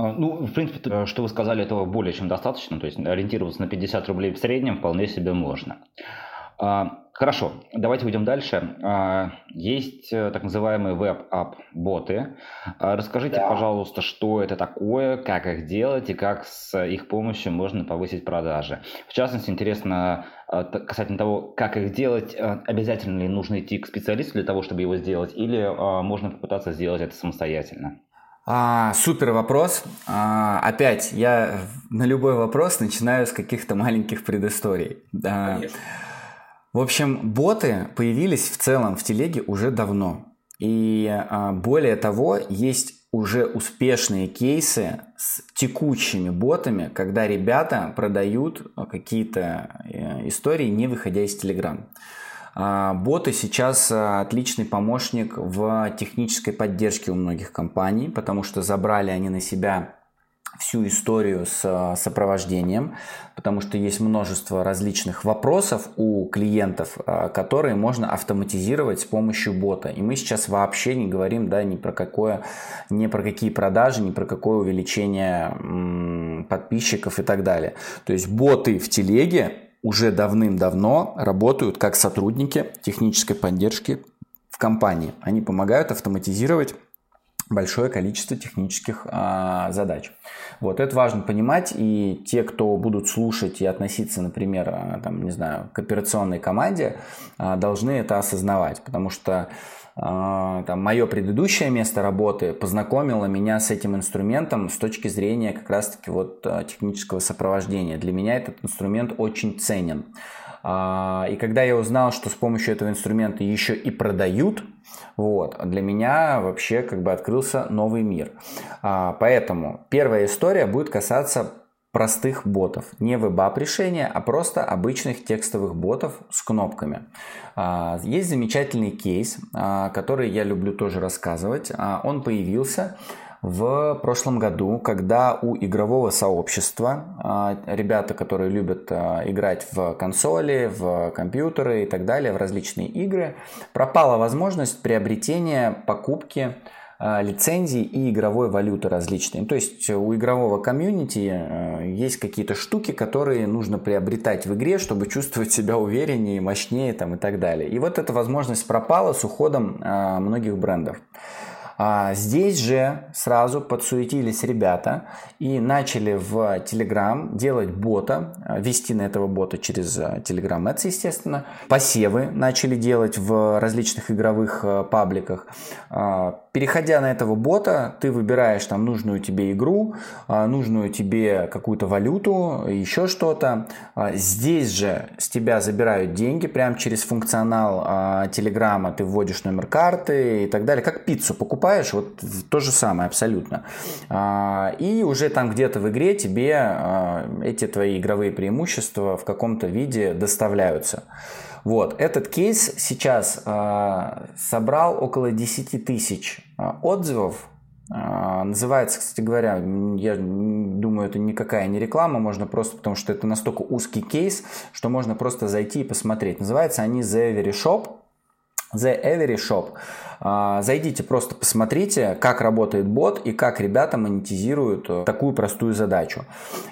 А, ну, в принципе, что вы сказали, этого более чем достаточно. То есть ориентироваться на 50 рублей в среднем вполне себе можно. А, хорошо, давайте уйдем дальше. А, есть э, так называемые веб-ап-боты. Расскажите, да. пожалуйста, что это такое, как их делать и как с их помощью можно повысить продажи. В частности, интересно касательно того, как их делать, обязательно ли нужно идти к специалисту для того, чтобы его сделать, или можно попытаться сделать это самостоятельно? А, супер вопрос. А, опять, я на любой вопрос начинаю с каких-то маленьких предысторий. Да. В общем, боты появились в целом в телеге уже давно. И а, более того, есть уже успешные кейсы с текущими ботами, когда ребята продают какие-то э, истории, не выходя из Telegram. А, боты сейчас а, отличный помощник в технической поддержке у многих компаний, потому что забрали они на себя всю историю с а, сопровождением, потому что есть множество различных вопросов у клиентов, которые можно автоматизировать с помощью бота. И мы сейчас вообще не говорим да, ни про какое, ни про какие продажи, ни про какое увеличение подписчиков и так далее. То есть боты в телеге уже давным-давно работают как сотрудники технической поддержки в компании. Они помогают автоматизировать большое количество технических а, задач. Вот это важно понимать, и те, кто будут слушать и относиться, например, а, там, не знаю, к операционной команде, а, должны это осознавать, потому что а, там, мое предыдущее место работы познакомило меня с этим инструментом с точки зрения как раз-таки вот а, технического сопровождения. Для меня этот инструмент очень ценен. А, и когда я узнал, что с помощью этого инструмента еще и продают, вот, для меня вообще как бы открылся новый мир. Поэтому первая история будет касаться простых ботов. Не веб решения, а просто обычных текстовых ботов с кнопками. А, есть замечательный кейс, а, который я люблю тоже рассказывать. А, он появился в прошлом году, когда у игрового сообщества, ребята, которые любят играть в консоли, в компьютеры и так далее, в различные игры, пропала возможность приобретения покупки а, лицензий и игровой валюты различные. То есть у игрового комьюнити есть какие-то штуки, которые нужно приобретать в игре, чтобы чувствовать себя увереннее, мощнее там, и так далее. И вот эта возможность пропала с уходом а, многих брендов. А здесь же сразу подсуетились ребята и начали в Telegram делать бота, вести на этого бота через э, Telegram Ads, естественно. Посевы начали делать в различных игровых э, пабликах. А, переходя на этого бота, ты выбираешь там нужную тебе игру, а, нужную тебе какую-то валюту, еще что-то. А, здесь же с тебя забирают деньги прямо через функционал Телеграма. Ты вводишь номер карты и так далее. Как пиццу покупаешь покупаешь, вот то же самое абсолютно. А, и уже там где-то в игре тебе а, эти твои игровые преимущества в каком-то виде доставляются. Вот, этот кейс сейчас а, собрал около 10 тысяч отзывов, Называется, кстати говоря, я думаю, это никакая не реклама, можно просто, потому что это настолько узкий кейс, что можно просто зайти и посмотреть. Называется они The Very Shop. The Every Shop. А, зайдите, просто посмотрите, как работает бот и как ребята монетизируют э, такую простую задачу.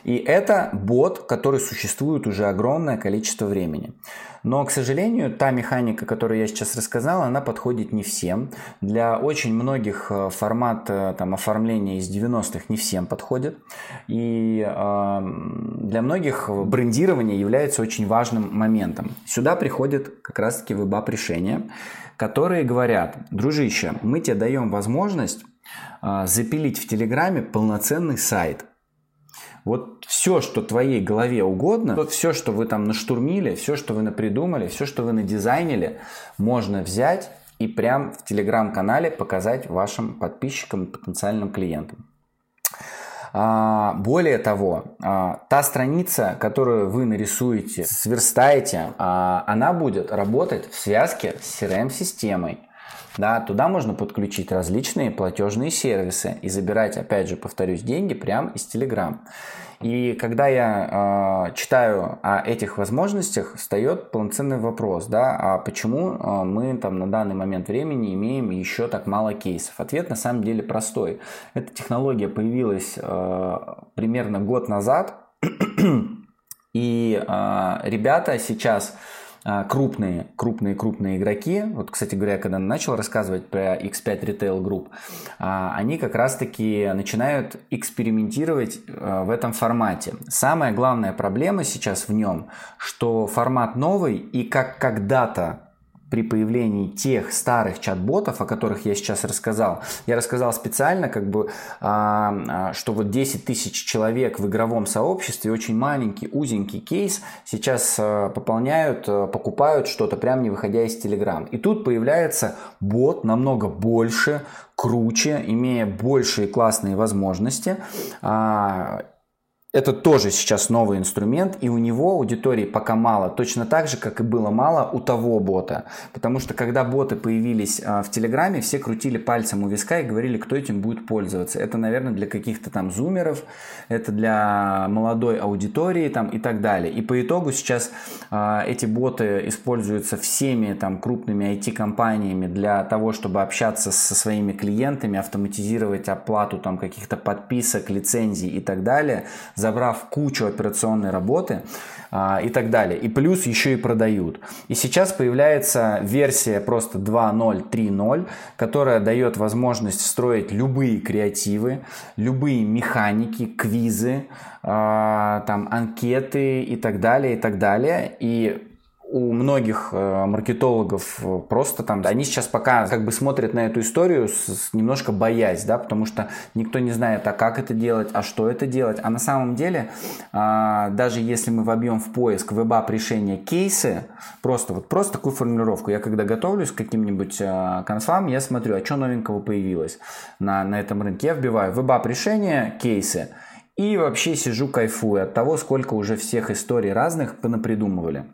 И это бот, который существует уже огромное количество времени. Но, к сожалению, та механика, которую я сейчас рассказал, она подходит не всем. Для очень многих э, формат э, там, оформления из 90-х не всем подходит. И э, для многих брендирование является очень важным моментом. Сюда приходит как раз-таки веб решения которые говорят, дружище, мы тебе даем возможность а, запилить в Телеграме полноценный сайт. Вот все, что твоей голове угодно, вот все, что вы там наштурмили, все, что вы напридумали, все, что вы надизайнили, можно взять и прям в телеграм-канале показать вашим подписчикам и потенциальным клиентам. А, более того, а, та страница, которую вы нарисуете, сверстаете, а, она будет работать в связке с CRM-системой. Да, туда можно подключить различные платежные сервисы и забирать, опять же, повторюсь, деньги прямо из Telegram. И когда я э, читаю о этих возможностях, встает полноценный вопрос, да, а почему э, мы там на данный момент времени имеем еще так мало кейсов? Ответ на самом деле простой. Эта технология появилась э, примерно год назад, и э, ребята сейчас крупные, крупные, крупные игроки, вот, кстати говоря, когда начал рассказывать про X5 Retail Group, а, они как раз-таки начинают экспериментировать а, в этом формате. Самая главная проблема сейчас в нем, что формат новый и как когда-то при появлении тех старых чат-ботов, о которых я сейчас рассказал. Я рассказал специально, как бы, а, а, что вот 10 тысяч человек в игровом сообществе, очень маленький, узенький кейс, сейчас а, пополняют, покупают что-то, прямо не выходя из Telegram. И тут появляется бот намного больше, круче, имея большие классные возможности. Это тоже сейчас новый инструмент, и у него аудитории пока мало, точно так же, как и было мало у того бота. Потому что когда боты появились а, в Телеграме, все крутили пальцем у виска и говорили, кто этим будет пользоваться. Это, наверное, для каких-то там зумеров, это для молодой аудитории там, и так далее. И по итогу сейчас а, эти боты используются всеми там крупными IT-компаниями для того, чтобы общаться со своими клиентами, автоматизировать оплату там каких-то подписок, лицензий и так далее забрав кучу операционной работы а, и так далее. И плюс еще и продают. И сейчас появляется версия просто 2.0, 3.0, которая дает возможность строить любые креативы, любые механики, квизы, а, там анкеты и так далее, и так далее. И у многих э, маркетологов э, просто там, они сейчас пока как бы смотрят на эту историю с, с немножко боясь, да, потому что никто не знает, а как это делать, а что это делать. А на самом деле, а, даже если мы вобьем в поиск web-app решения кейсы, просто вот просто такую формулировку, я когда готовлюсь к каким-нибудь а, конфам, я смотрю, а что новенького появилось на, на этом рынке. Я вбиваю web-app решения, кейсы, и вообще сижу кайфую от того, сколько уже всех историй разных понапридумывали.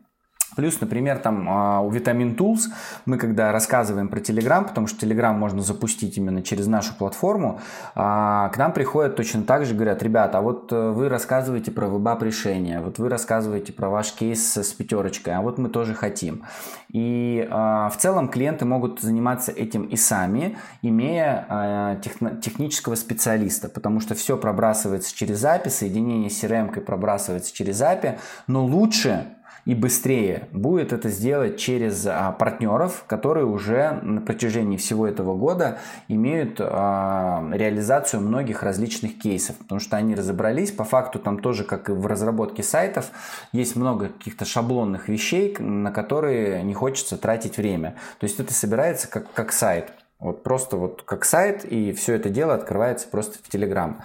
Плюс, например, там а, у Vitamin Tools мы когда рассказываем про Telegram, потому что Telegram можно запустить именно через нашу платформу, а, к нам приходят точно так же, говорят, ребята, а вот э, вы рассказываете про веб решения, вот вы рассказываете про ваш кейс с пятерочкой, а вот мы тоже хотим. И а, в целом клиенты могут заниматься этим и сами, имея технического специалиста, потому что все пробрасывается через API, соединение с CRM пробрасывается через API, но лучше и быстрее будет это сделать через а, партнеров, которые уже на протяжении всего этого года имеют а, реализацию многих различных кейсов, потому что они разобрались. По факту там тоже, как и в разработке сайтов, есть много каких-то шаблонных вещей, на которые не хочется тратить время. То есть это собирается как, как сайт. Вот просто вот как сайт, и все это дело открывается просто в Telegram.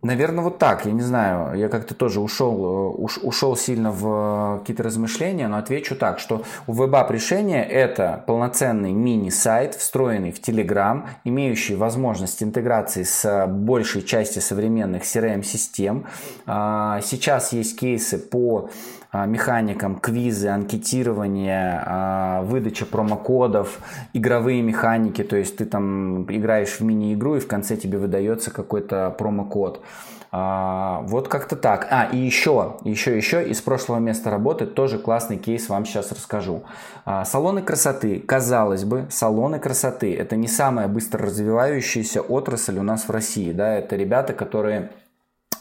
Наверное, вот так, я не знаю, я как-то тоже ушел, э, уш, ушел сильно в э, какие-то размышления, но отвечу так, что у WebApp решение это полноценный мини-сайт, встроенный в Telegram, имеющий возможность интеграции с большей частью современных CRM-систем. А, сейчас есть кейсы по механикам, квизы, анкетирование, а, выдача промокодов, игровые механики, то есть ты там играешь в мини-игру и в конце тебе выдается какой-то промокод. А, вот как-то так. А, и еще, еще, еще из прошлого места работы тоже классный кейс вам сейчас расскажу. А, салоны красоты. Казалось бы, салоны красоты – это не самая быстро развивающаяся отрасль у нас в России. Да? Это ребята, которые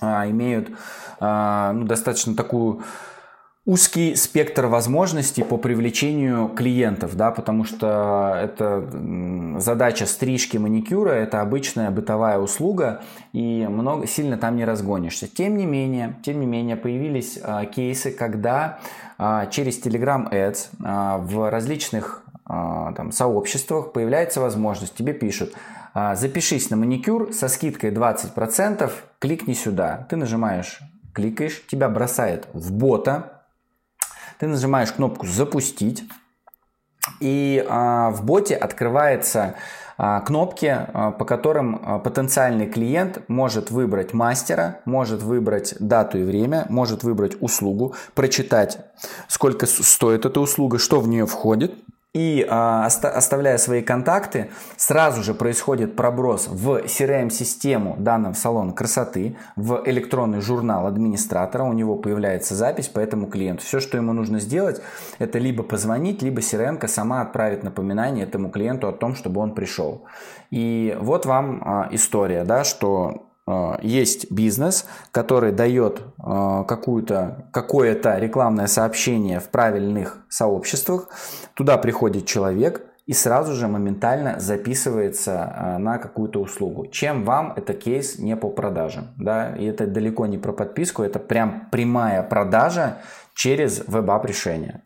а, имеют а, ну, достаточно такую узкий спектр возможностей по привлечению клиентов, да, потому что это задача стрижки маникюра, это обычная бытовая услуга, и много, сильно там не разгонишься. Тем не менее, тем не менее появились а, кейсы, когда а, через Telegram Ads а, в различных а, там, сообществах появляется возможность, тебе пишут, а, запишись на маникюр со скидкой 20%, кликни сюда. Ты нажимаешь, кликаешь, тебя бросает в бота, ты нажимаешь кнопку «Запустить», и а, в боте открывается а, кнопки, а, по которым а, потенциальный клиент может выбрать мастера, может выбрать дату и время, может выбрать услугу, прочитать, сколько стоит эта услуга, что в нее входит – и а, оставляя свои контакты, сразу же происходит проброс в CRM-систему данного салона красоты, в электронный журнал администратора, у него появляется запись по этому клиенту. Все, что ему нужно сделать, это либо позвонить, либо CRM сама отправит напоминание этому клиенту о том, чтобы он пришел. И вот вам а, история, да, что Э, есть бизнес, который дает э, какую-то, какое-то рекламное сообщение в правильных сообществах, туда приходит человек и сразу же моментально записывается э, на какую-то услугу. Чем вам это кейс не по продажам? Да? И это далеко не про подписку, это прям прямая продажа через web-app решение.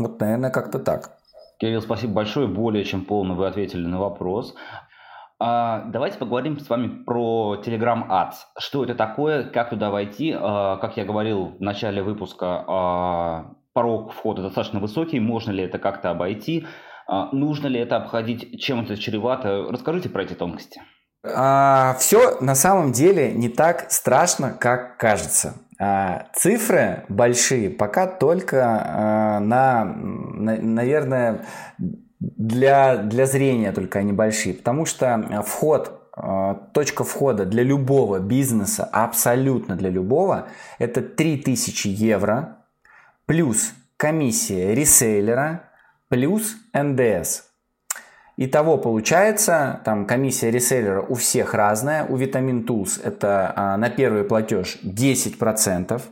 Вот, наверное, как-то так. Кирилл, спасибо большое. Более чем полно вы ответили на вопрос. А, давайте поговорим с вами про Telegram Ads. Что это такое, как туда войти? А, как я говорил в начале выпуска, а, порог входа достаточно высокий. Можно ли это как-то обойти? Нужно ли это обходить? Чем это чревато? Расскажите про эти тонкости. Все на самом деле не так страшно, как кажется. Цифры большие пока только на, наверное, для, для зрения только они большие, потому что э, вход, э, точка входа для любого бизнеса, абсолютно для любого, это 3000 евро плюс комиссия ресейлера плюс НДС. Итого получается, там комиссия реселлера у всех разная. У Vitamin Tools это а, на первый платеж 10%.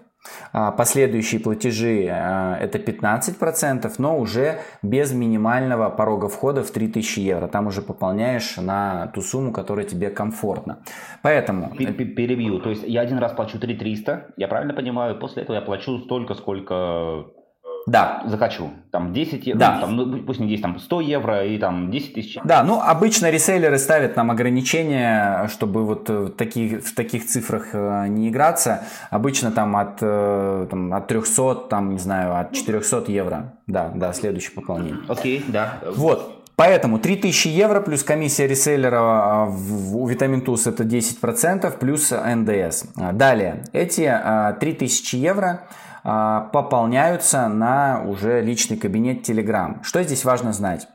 А, последующие платежи а, это 15%, но уже без минимального порога входа в 3000 евро. Там уже пополняешь на ту сумму, которая тебе комфортна. Поэтому... Перебью. То есть я один раз плачу 3300, я правильно понимаю, после этого я плачу столько, сколько да. Захочу. Там 10 евро, да. там, ну, пусть не 10, там 100 евро и там 10 тысяч. Да, ну обычно реселлеры ставят нам ограничения, чтобы вот в таких, в таких цифрах э, не играться. Обычно там от, э, там, от 300, там, не знаю, от 400 евро. Да, да, следующее пополнение. Окей, okay, да. Вот. Поэтому 3000 евро плюс комиссия реселлера у Vitamin Tools это 10% плюс НДС. Далее, эти 3000 евро а, пополняются на уже личный кабинет Telegram. Что здесь важно знать?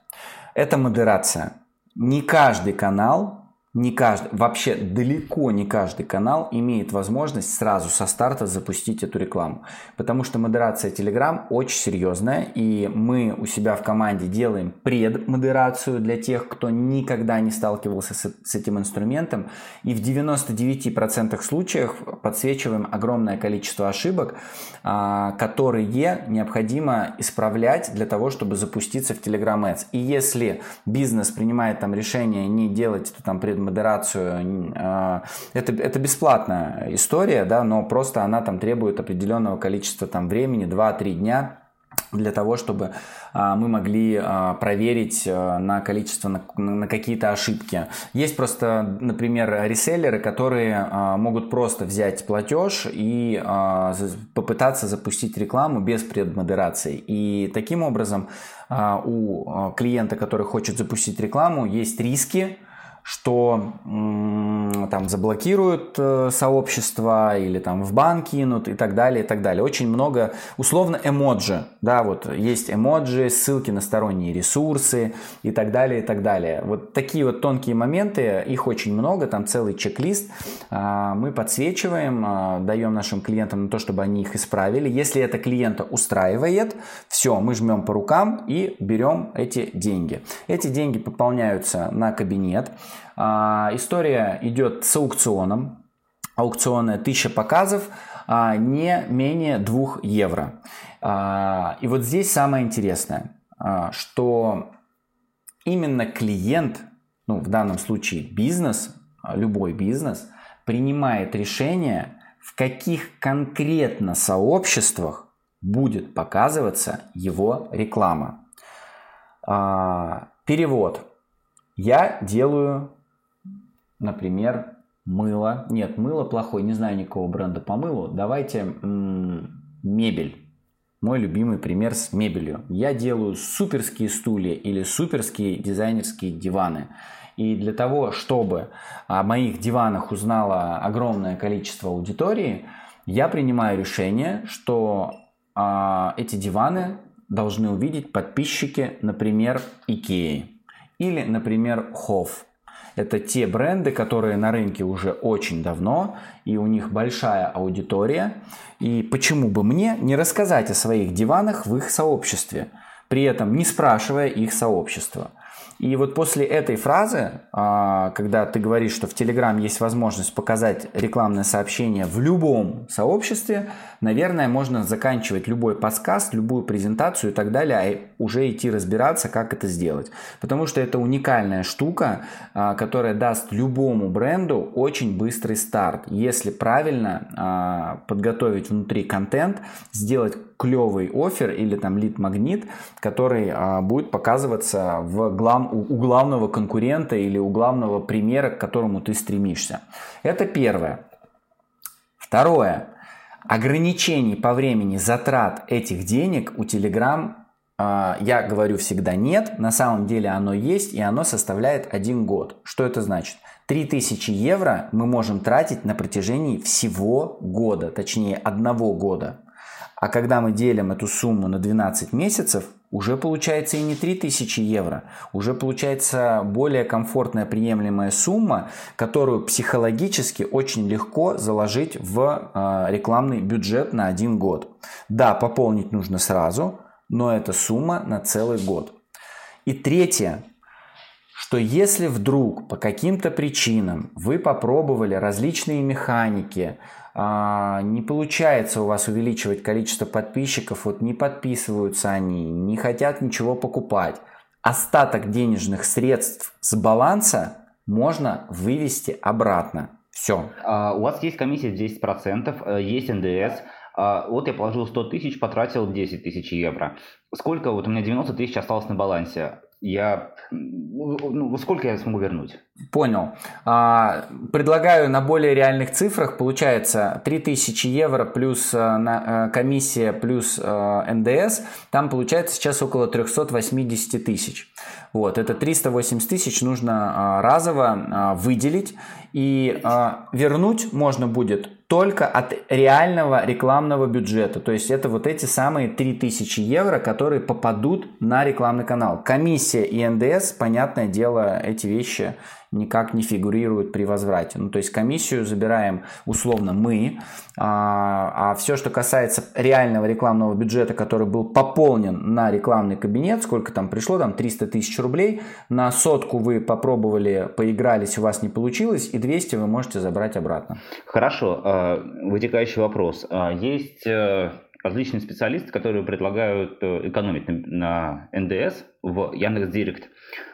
Это модерация. Не каждый канал не каждый, вообще далеко не каждый канал имеет возможность сразу со старта запустить эту рекламу. Потому что модерация Telegram очень серьезная, и мы у себя в команде делаем предмодерацию для тех, кто никогда не сталкивался с, с этим инструментом. И в 99% случаев подсвечиваем огромное количество ошибок, а, которые необходимо исправлять для того, чтобы запуститься в Telegram Ads. И если бизнес принимает там решение не делать это там пред модерацию. А, это, это бесплатная история, да, но просто она там требует определенного количества там времени, 2-3 дня для того, чтобы а, мы могли а, проверить на количество, на, какие-то ошибки. Есть просто, например, реселлеры, которые могут просто взять платеж и попытаться запустить рекламу без предмодерации. И таким образом у клиента, который хочет запустить рекламу, есть риски, что там заблокируют э, сообщество или там в бан кинут и так далее, и так далее. Очень много, условно, эмоджи, да, вот есть эмоджи, ссылки на сторонние ресурсы и так далее, и так далее. Вот такие вот тонкие моменты, их очень много, там целый чек-лист. А, мы подсвечиваем, а, даем нашим клиентам на то, чтобы они их исправили. Если это клиента устраивает, все, мы жмем по рукам и берем эти деньги. Эти деньги пополняются на кабинет. А, история идет с аукционом. Аукционы 1000 показов, а, не менее 2 евро. А, и вот здесь самое интересное, что именно клиент, ну, в данном случае бизнес, любой бизнес, принимает решение, в каких конкретно сообществах будет показываться его реклама. Перевод. Я делаю например, мыло. Нет, мыло плохое, не знаю никакого бренда по мылу. Давайте м- мебель. Мой любимый пример с мебелью. Я делаю суперские стулья или суперские дизайнерские диваны. И для того, чтобы о моих диванах узнало огромное количество аудитории, я принимаю решение, что а, эти диваны должны увидеть подписчики, например, Икеи или, например, Хофф. Это те бренды, которые на рынке уже очень давно, и у них большая аудитория. И почему бы мне не рассказать о своих диванах в их сообществе, при этом не спрашивая их сообщества? И вот после этой фразы, а, когда ты говоришь, что в Telegram есть возможность показать рекламное сообщение в любом сообществе, наверное, можно заканчивать любой подкаст, любую презентацию и так далее, а уже идти разбираться, как это сделать. Потому что это уникальная штука, а, которая даст любому бренду очень быстрый старт. Если правильно подготовить внутри контент, сделать клевый офер или там лид-магнит, который а, будет показываться в глав, у, главного конкурента или у главного примера, к которому ты стремишься. Это первое. Второе. Ограничений по времени затрат этих денег у Telegram а, я говорю всегда нет, на самом деле оно есть и оно составляет один год. Что это значит? 3000 евро мы можем тратить на протяжении всего года, точнее одного года. А когда мы делим эту сумму на 12 месяцев, уже получается и не 3000 евро, уже получается более комфортная приемлемая сумма, которую психологически очень легко заложить в э, рекламный бюджет на один год. Да, пополнить нужно сразу, но это сумма на целый год. И третье, что если вдруг по каким-то причинам вы попробовали различные механики, а, не получается у вас увеличивать количество подписчиков, вот не подписываются они, не хотят ничего покупать. Остаток денежных средств с баланса можно вывести обратно. Все. А, у вас есть комиссия 10%, э, есть НДС. А, вот я положил 100 тысяч, потратил 10 тысяч евро. Сколько, вот у меня 90 тысяч осталось на балансе я... Ну, сколько я смогу вернуть? Понял. А, предлагаю на более реальных цифрах. Получается 3000 евро плюс на, а, комиссия плюс а, НДС. Там получается сейчас около 380 тысяч. Вот, это 380 тысяч нужно а, разово а, выделить. И вернуть можно будет только от реального рекламного бюджета. То есть это вот эти самые 3000 евро, которые попадут на рекламный канал. Комиссия и НДС, понятное дело, эти вещи никак не фигурируют при возврате. Ну, то есть комиссию забираем условно мы, а, а все, что касается реального рекламного бюджета, который был пополнен на рекламный кабинет, сколько там пришло, там 300 тысяч рублей, на сотку вы попробовали, поигрались, у вас не получилось, и 200 вы можете забрать обратно. Хорошо, а, вытекающий вопрос. А, есть э, различные специалисты, которые предлагают э, экономить на НДС в Яндекс.Директ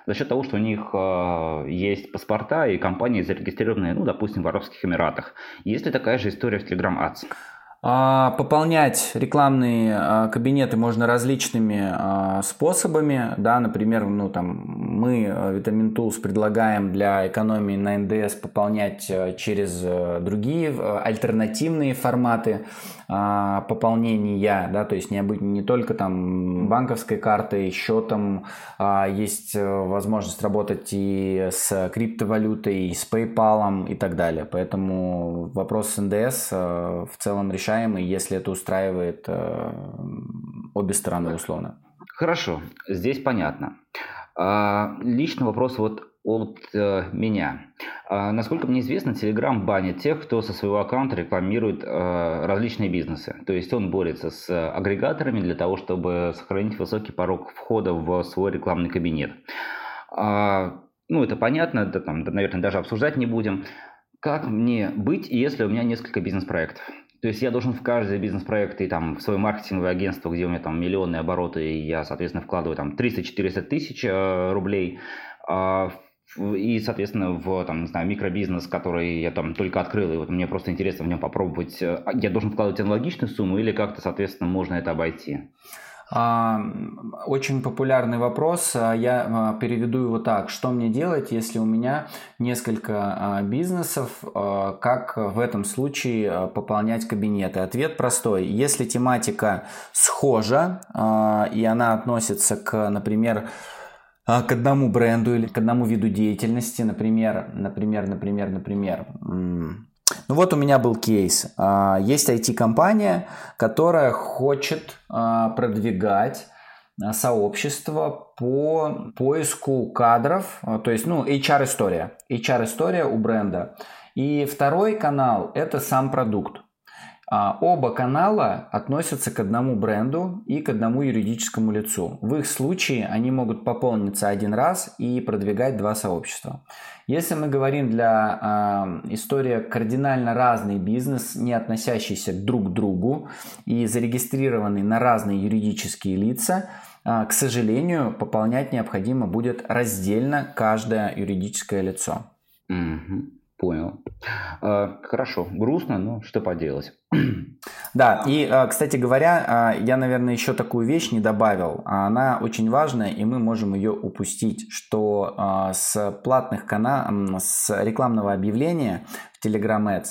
за счет того, что у них э, есть паспорта и компании зарегистрированные, ну, допустим, в Арабских Эмиратах. Есть ли такая же история в Telegram Ads? А, пополнять рекламные а, кабинеты можно различными способами, да, например, ну там мы Vitamin Tools предлагаем для экономии на НДС пополнять через другие альтернативные форматы пополнения, да, то есть не, не только там банковской картой, счетом, есть возможность работать и с криптовалютой, и с PayPal и так далее, поэтому вопрос с НДС в целом решаемый, если это устраивает э, обе стороны условно. Хорошо, здесь понятно. А, личный вопрос вот от э, меня. А, насколько мне известно, Telegram банит тех, кто со своего аккаунта рекламирует э, различные бизнесы. То есть он борется с агрегаторами для того, чтобы сохранить высокий порог входа в свой рекламный кабинет. А, ну, это понятно, это там, наверное, даже обсуждать не будем. Как мне быть, если у меня несколько бизнес-проектов? То есть я должен в каждый бизнес-проект и там в свое маркетинговое агентство, где у меня там миллионные обороты, и я, соответственно, вкладываю там 300-400 тысяч э, рублей, э, и, соответственно, в, там, не знаю, микробизнес, который я там только открыл, и вот мне просто интересно в нем попробовать, э, я должен вкладывать аналогичную сумму или как-то, соответственно, можно это обойти? А, очень популярный вопрос. А, я а, переведу его так. Что мне делать, если у меня несколько бизнесов? Как в этом случае пополнять кабинеты? Ответ простой. Если тематика схожа, и она относится к, например, к одному бренду или к одному виду деятельности, например, например, например, например, ну вот у меня был кейс. А, есть IT-компания, которая хочет а, продвигать а, сообщество по поиску кадров, то есть, ну, HR-история, HR-история у бренда. И второй канал – это сам продукт. Оба канала относятся к одному бренду и к одному юридическому лицу. В их случае они могут пополниться один раз и продвигать два сообщества. Если мы говорим для э, истории кардинально разный бизнес, не относящийся друг к другу и зарегистрированный на разные юридические лица, э, к сожалению, пополнять необходимо будет раздельно каждое юридическое лицо. Mm-hmm. Понял. А, хорошо, грустно, но что поделать. Да, и, а, кстати говоря, а, я, наверное, еще такую вещь не добавил. Она очень важная, и мы можем ее упустить, что с платных каналов, с рекламного объявления в Telegram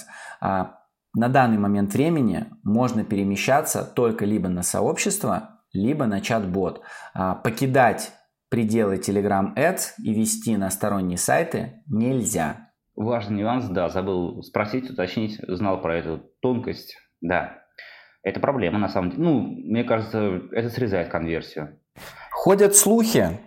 Ads на данный момент времени можно перемещаться только либо на сообщество, либо на чат-бот. Покидать пределы Telegram Ads и вести на сторонние сайты нельзя. Важный нюанс, да, забыл спросить, уточнить, знал про эту тонкость. Да, это проблема на самом деле. Ну, мне кажется, это срезает конверсию. Ходят слухи,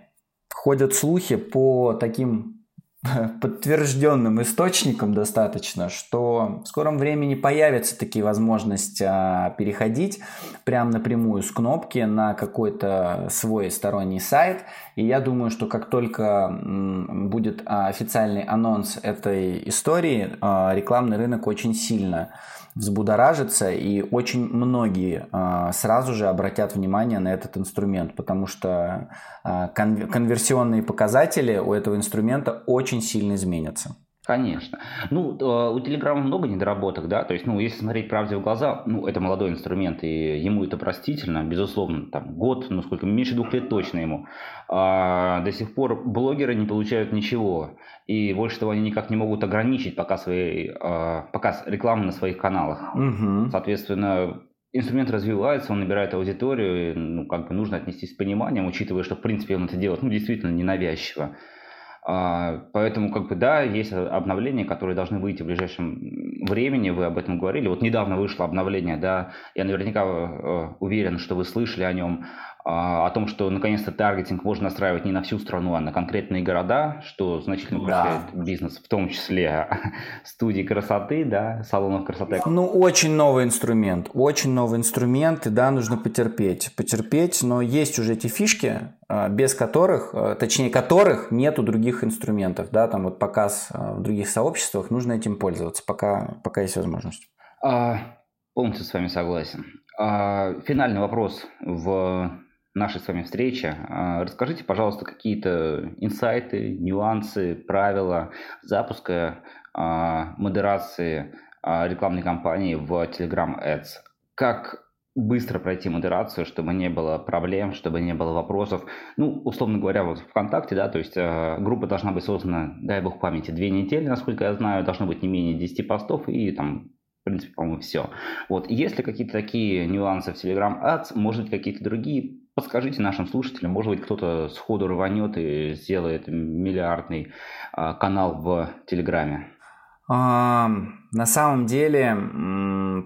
ходят слухи по таким подтвержденным источником достаточно, что в скором времени появится такие возможность а, переходить прямо напрямую с кнопки на какой-то свой сторонний сайт. И я думаю, что как только будет а, официальный анонс этой истории, а, рекламный рынок очень сильно взбудоражится, и очень многие э, сразу же обратят внимание на этот инструмент, потому что конверсионные показатели у этого инструмента очень сильно изменятся. Конечно. Ну, э, у Телеграма много недоработок, да, то есть, ну, если смотреть правде в глаза, ну, это молодой инструмент, и ему это простительно, безусловно, там, год, ну, сколько, меньше двух лет точно ему. А до сих пор блогеры не получают ничего, и больше того, они никак не могут ограничить показ, своей, а, показ рекламы на своих каналах. Угу. Соответственно, инструмент развивается, он набирает аудиторию, и, ну, как бы нужно отнестись с пониманием, учитывая, что, в принципе, он это делает, ну, действительно ненавязчиво. А, поэтому, как бы, да, есть обновления, которые должны выйти в ближайшем времени, вы об этом говорили. Вот недавно вышло обновление, да, я наверняка э, уверен, что вы слышали о нем, о том, что наконец-то таргетинг можно настраивать не на всю страну, а на конкретные города, что значительно упрощает да. бизнес, в том числе студии красоты, да, салонов красоты. Ну, очень новый инструмент, очень новый инструмент, и да, нужно потерпеть, потерпеть, но есть уже эти фишки, а, без которых, а, точнее, которых нету других инструментов, да, там вот показ в других сообществах, нужно этим пользоваться, пока, пока есть возможность. А, полностью с вами согласен. А, финальный вопрос в нашей с вами встречи. А, расскажите, пожалуйста, какие-то инсайты, нюансы, правила запуска, а, модерации а, рекламной кампании в Telegram Ads. как быстро пройти модерацию, чтобы не было проблем, чтобы не было вопросов. Ну, условно говоря, вот ВКонтакте, да, то есть э, группа должна быть создана, дай бог памяти, две недели, насколько я знаю, должно быть не менее 10 постов и там в принципе, по-моему, все. Вот, если какие-то такие нюансы в Telegram Ads, может быть, какие-то другие, подскажите нашим слушателям, может быть, кто-то сходу рванет и сделает миллиардный а, канал в Телеграме. На самом деле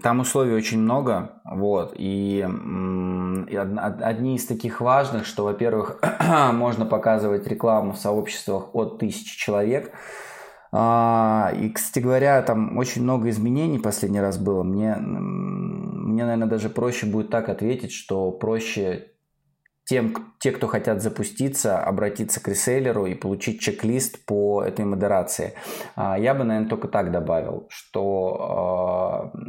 там условий очень много, вот, и, и одни из таких важных, что, во-первых, можно показывать рекламу в сообществах от тысячи человек, а, и, кстати говоря, там очень много изменений последний раз было. Мне, мне, наверное, даже проще будет так ответить, что проще тем, те, кто хотят запуститься, обратиться к реселлеру и получить чек-лист по этой модерации. А, я бы, наверное, только так добавил, что э,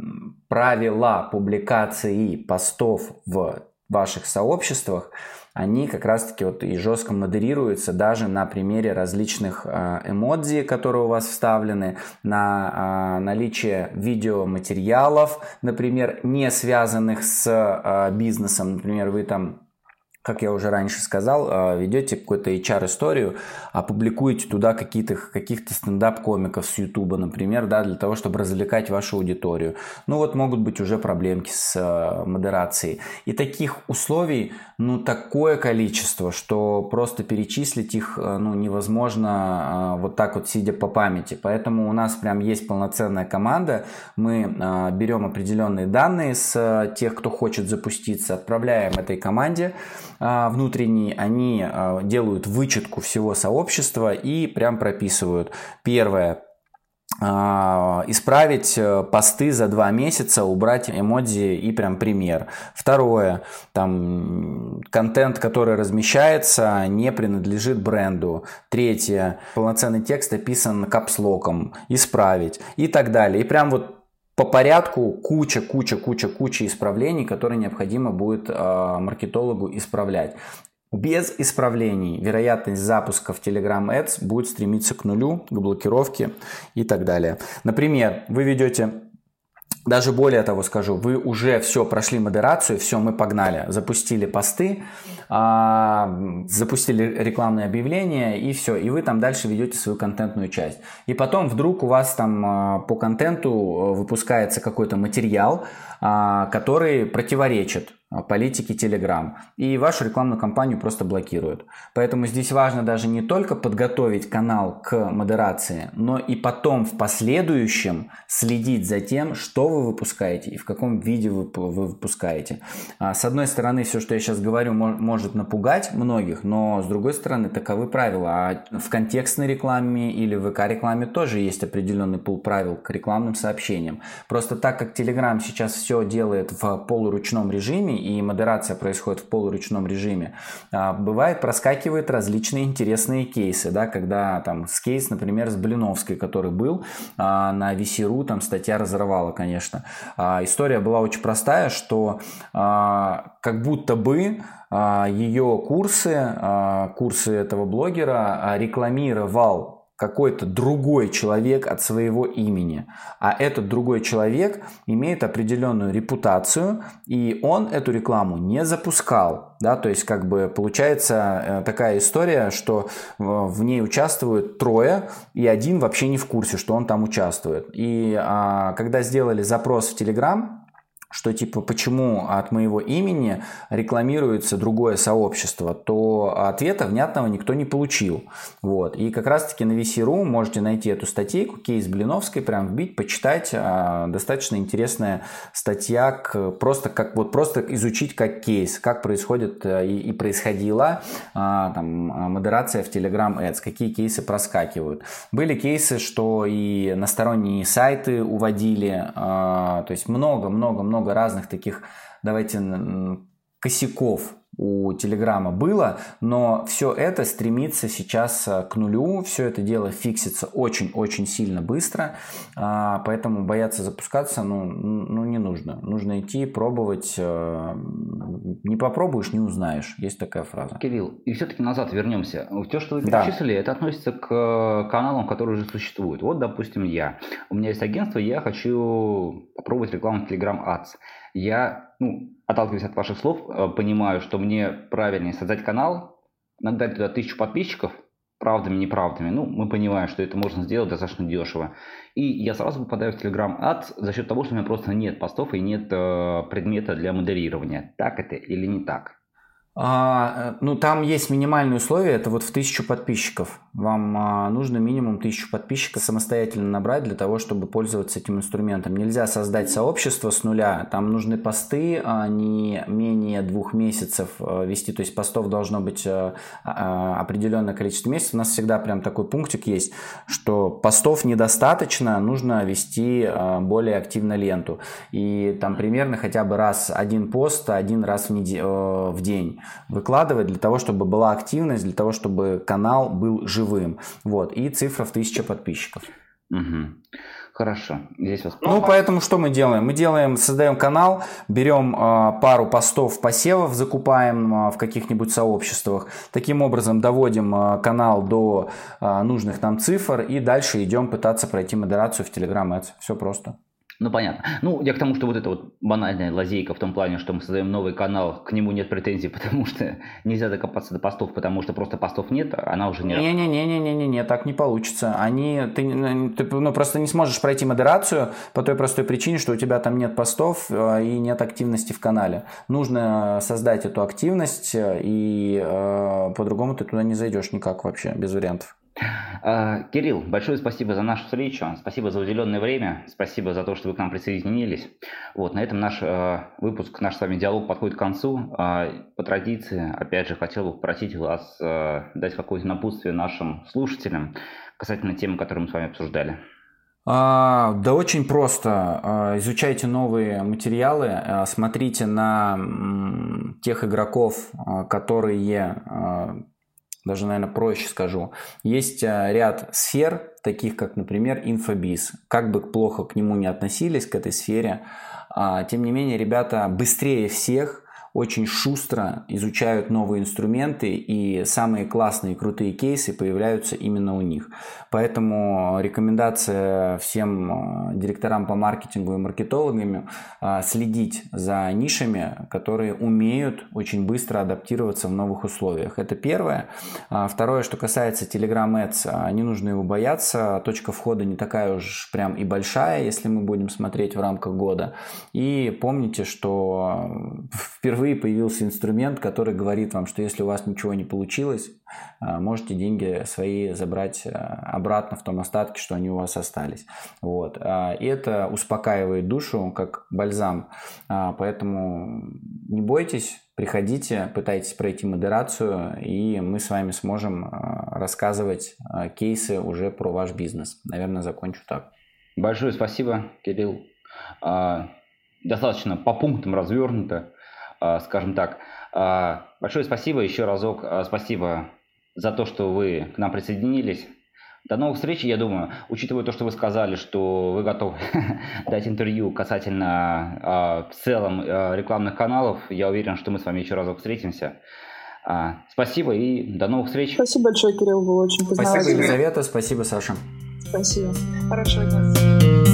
правила публикации постов в ваших сообществах, они как раз-таки вот и жестко модерируются даже на примере различных э, эмодзи, которые у вас вставлены, на наличие видеоматериалов, например, не связанных с бизнесом. Например, вы там как я уже раньше сказал, а, ведете какую-то HR-историю, опубликуете туда какие-то, каких-то стендап-комиков с YouTube, например, да, для того, чтобы развлекать вашу аудиторию. Ну вот могут быть уже проблемки с а, модерацией. И таких условий, ну, такое количество, что просто перечислить их, а, ну, невозможно вот так вот сидя по памяти. Поэтому у нас прям есть полноценная команда. Мы берем определенные данные с тех, кто хочет запуститься, отправляем этой команде, а, внутренние, они а, делают вычетку всего сообщества и прям прописывают. Первое, а, исправить э, посты за два месяца, убрать эмодзи и прям пример. Второе, там контент, который размещается, не принадлежит бренду. Третье, полноценный текст описан капслоком, исправить и так далее. И прям вот по порядку куча, куча, куча, куча исправлений, которые необходимо будет э, маркетологу исправлять. Без исправлений вероятность запуска в Telegram Ads будет стремиться к нулю, к блокировке и так далее. Например, вы ведете даже более того скажу, вы уже все прошли модерацию, все, мы погнали, запустили посты, а, запустили рекламные объявления и все, и вы там дальше ведете свою контентную часть. И потом вдруг у вас там а, по контенту э, выпускается какой-то материал, а, который противоречит политики Telegram. И вашу рекламную кампанию просто блокируют. Поэтому здесь важно даже не только подготовить канал к модерации, но и потом в последующем следить за тем, что вы выпускаете и в каком виде вы, вы выпускаете. А, с одной стороны, все, что я сейчас говорю, может напугать многих, но с другой стороны, таковы правила. А в контекстной рекламе или в ВК-рекламе тоже есть определенный пул правил к рекламным сообщениям. Просто так как Telegram сейчас все делает в полуручном режиме, и модерация происходит в полуручном режиме, а, бывает проскакивают различные интересные кейсы, да, когда там с кейс, например, с Блиновской, который был а, на VC.ru, там статья разорвала, конечно. А, история была очень простая, что как будто бы ее курсы, курсы этого блогера рекламировал какой-то другой человек от своего имени. А этот другой человек имеет определенную репутацию, и он эту рекламу не запускал. Да? То есть, как бы получается э, такая история, что э, в ней участвуют трое, и один вообще не в курсе, что он там участвует. И а, когда сделали запрос в Telegram, что типа почему от моего имени рекламируется другое сообщество, то ответа внятного никто не получил. Вот. И как раз таки на VC.ru можете найти эту статейку, кейс Блиновской, прям вбить, почитать. А, достаточно интересная статья, к, просто, как, вот просто изучить как кейс, как происходит э, и, и происходила там, модерация в Telegram Ads, какие кейсы проскакивают. Были кейсы, что и на сторонние сайты уводили, а, то есть много-много-много много разных таких, давайте, косяков у Телеграма было, но все это стремится сейчас э, к нулю, все это дело фиксится очень-очень сильно быстро, а, поэтому бояться запускаться ну, ну, не нужно. Нужно идти, пробовать, э, не попробуешь, не узнаешь. Есть такая фраза. Кирилл, и все-таки назад вернемся. Все, что вы перечислили, да. это относится к э, каналам, которые уже существуют. Вот, допустим, я. У меня есть агентство, я хочу попробовать рекламу в Telegram Ads. Я, ну, отталкиваясь от ваших слов, э, понимаю, что мне правильнее создать канал, нагнать туда тысячу подписчиков, правдами, неправдами. Ну, мы понимаем, что это можно сделать достаточно дешево. И я сразу попадаю в Telegram Ads за счет того, что у меня просто нет постов и нет э, предмета для модерирования. Так это или не так? А, э, ну, там есть минимальные условия, это вот в тысячу подписчиков. Вам а, нужно минимум тысячу подписчиков самостоятельно набрать для того, чтобы пользоваться этим инструментом. Нельзя создать сообщество с нуля, там нужны посты, а не менее двух месяцев а, вести, то есть постов должно быть а, а, определенное количество месяцев. У нас всегда прям такой пунктик есть, что постов недостаточно, нужно вести а, более активно ленту. И там примерно хотя бы раз один пост, один раз в, неделю, э, в день выкладывать для того, чтобы была активность, для того, чтобы канал был живым. Вот. И цифра в 1000 подписчиков. Угу. Хорошо. Здесь вас... Ну, поэтому что мы делаем? Мы делаем, создаем канал, берем э, пару постов посевов, закупаем э, в каких-нибудь сообществах. Таким образом доводим э, канал до э, нужных нам цифр и дальше идем пытаться пройти модерацию в Telegram Ads. Все просто. Ну, понятно. Ну, я к тому, что вот это вот банальная лазейка в том плане, что мы создаем новый канал, к нему нет претензий, потому что нельзя докопаться до постов, потому что просто постов нет, она уже не... Не-не-не-не-не-не, так не получится. Они, ты, ты ну, просто не сможешь пройти модерацию по той простой причине, что у тебя там нет постов э, и нет активности в канале. Нужно создать эту активность, э, и э, по-другому ты туда не зайдешь никак вообще, без вариантов. А, Кирилл, большое спасибо за нашу встречу, спасибо за уделенное время, спасибо за то, что вы к нам присоединились. Вот, на этом наш э, выпуск, наш с вами диалог подходит к концу. Э, по традиции, опять же, хотел бы попросить вас э, дать какое-то напутствие нашим слушателям касательно темы, которую мы с вами обсуждали. А, да очень просто. А, изучайте новые материалы, смотрите на тех игроков, которые даже, наверное, проще скажу. Есть э, ряд сфер, таких как, например, инфобиз. Как бы плохо к нему не относились, к этой сфере, а, тем не менее, ребята быстрее всех очень шустро изучают новые инструменты, и самые классные крутые кейсы появляются именно у них. Поэтому рекомендация всем э, директорам по маркетингу и маркетологам э, следить за нишами, которые умеют очень быстро адаптироваться в новых условиях. Это первое. А второе, что касается Telegram Ads, э, не нужно его бояться. Точка входа не такая уж прям и большая, если мы будем смотреть в рамках года. И помните, что впервые впервые появился инструмент, который говорит вам, что если у вас ничего не получилось, а, можете деньги свои забрать а, обратно в том остатке, что они у вас остались. Вот. А, и это успокаивает душу, как бальзам. Поэтому не бойтесь, приходите, пытайтесь пройти модерацию, и мы с вами сможем рассказывать кейсы уже про ваш бизнес. Наверное, закончу так. Большое спасибо, Кирилл. Достаточно по пунктам развернуто. А, скажем так. А, большое спасибо еще разок. А, спасибо за то, что вы к нам присоединились. До новых встреч, я думаю, учитывая то, что вы сказали, что вы готовы дать интервью касательно в целом рекламных каналов, я уверен, что мы с вами еще разок встретимся. Спасибо и до новых встреч. Спасибо большое, Кирилл, было очень познавательно. Спасибо, Елизавета, спасибо, Саша. Спасибо. Хорошего дня.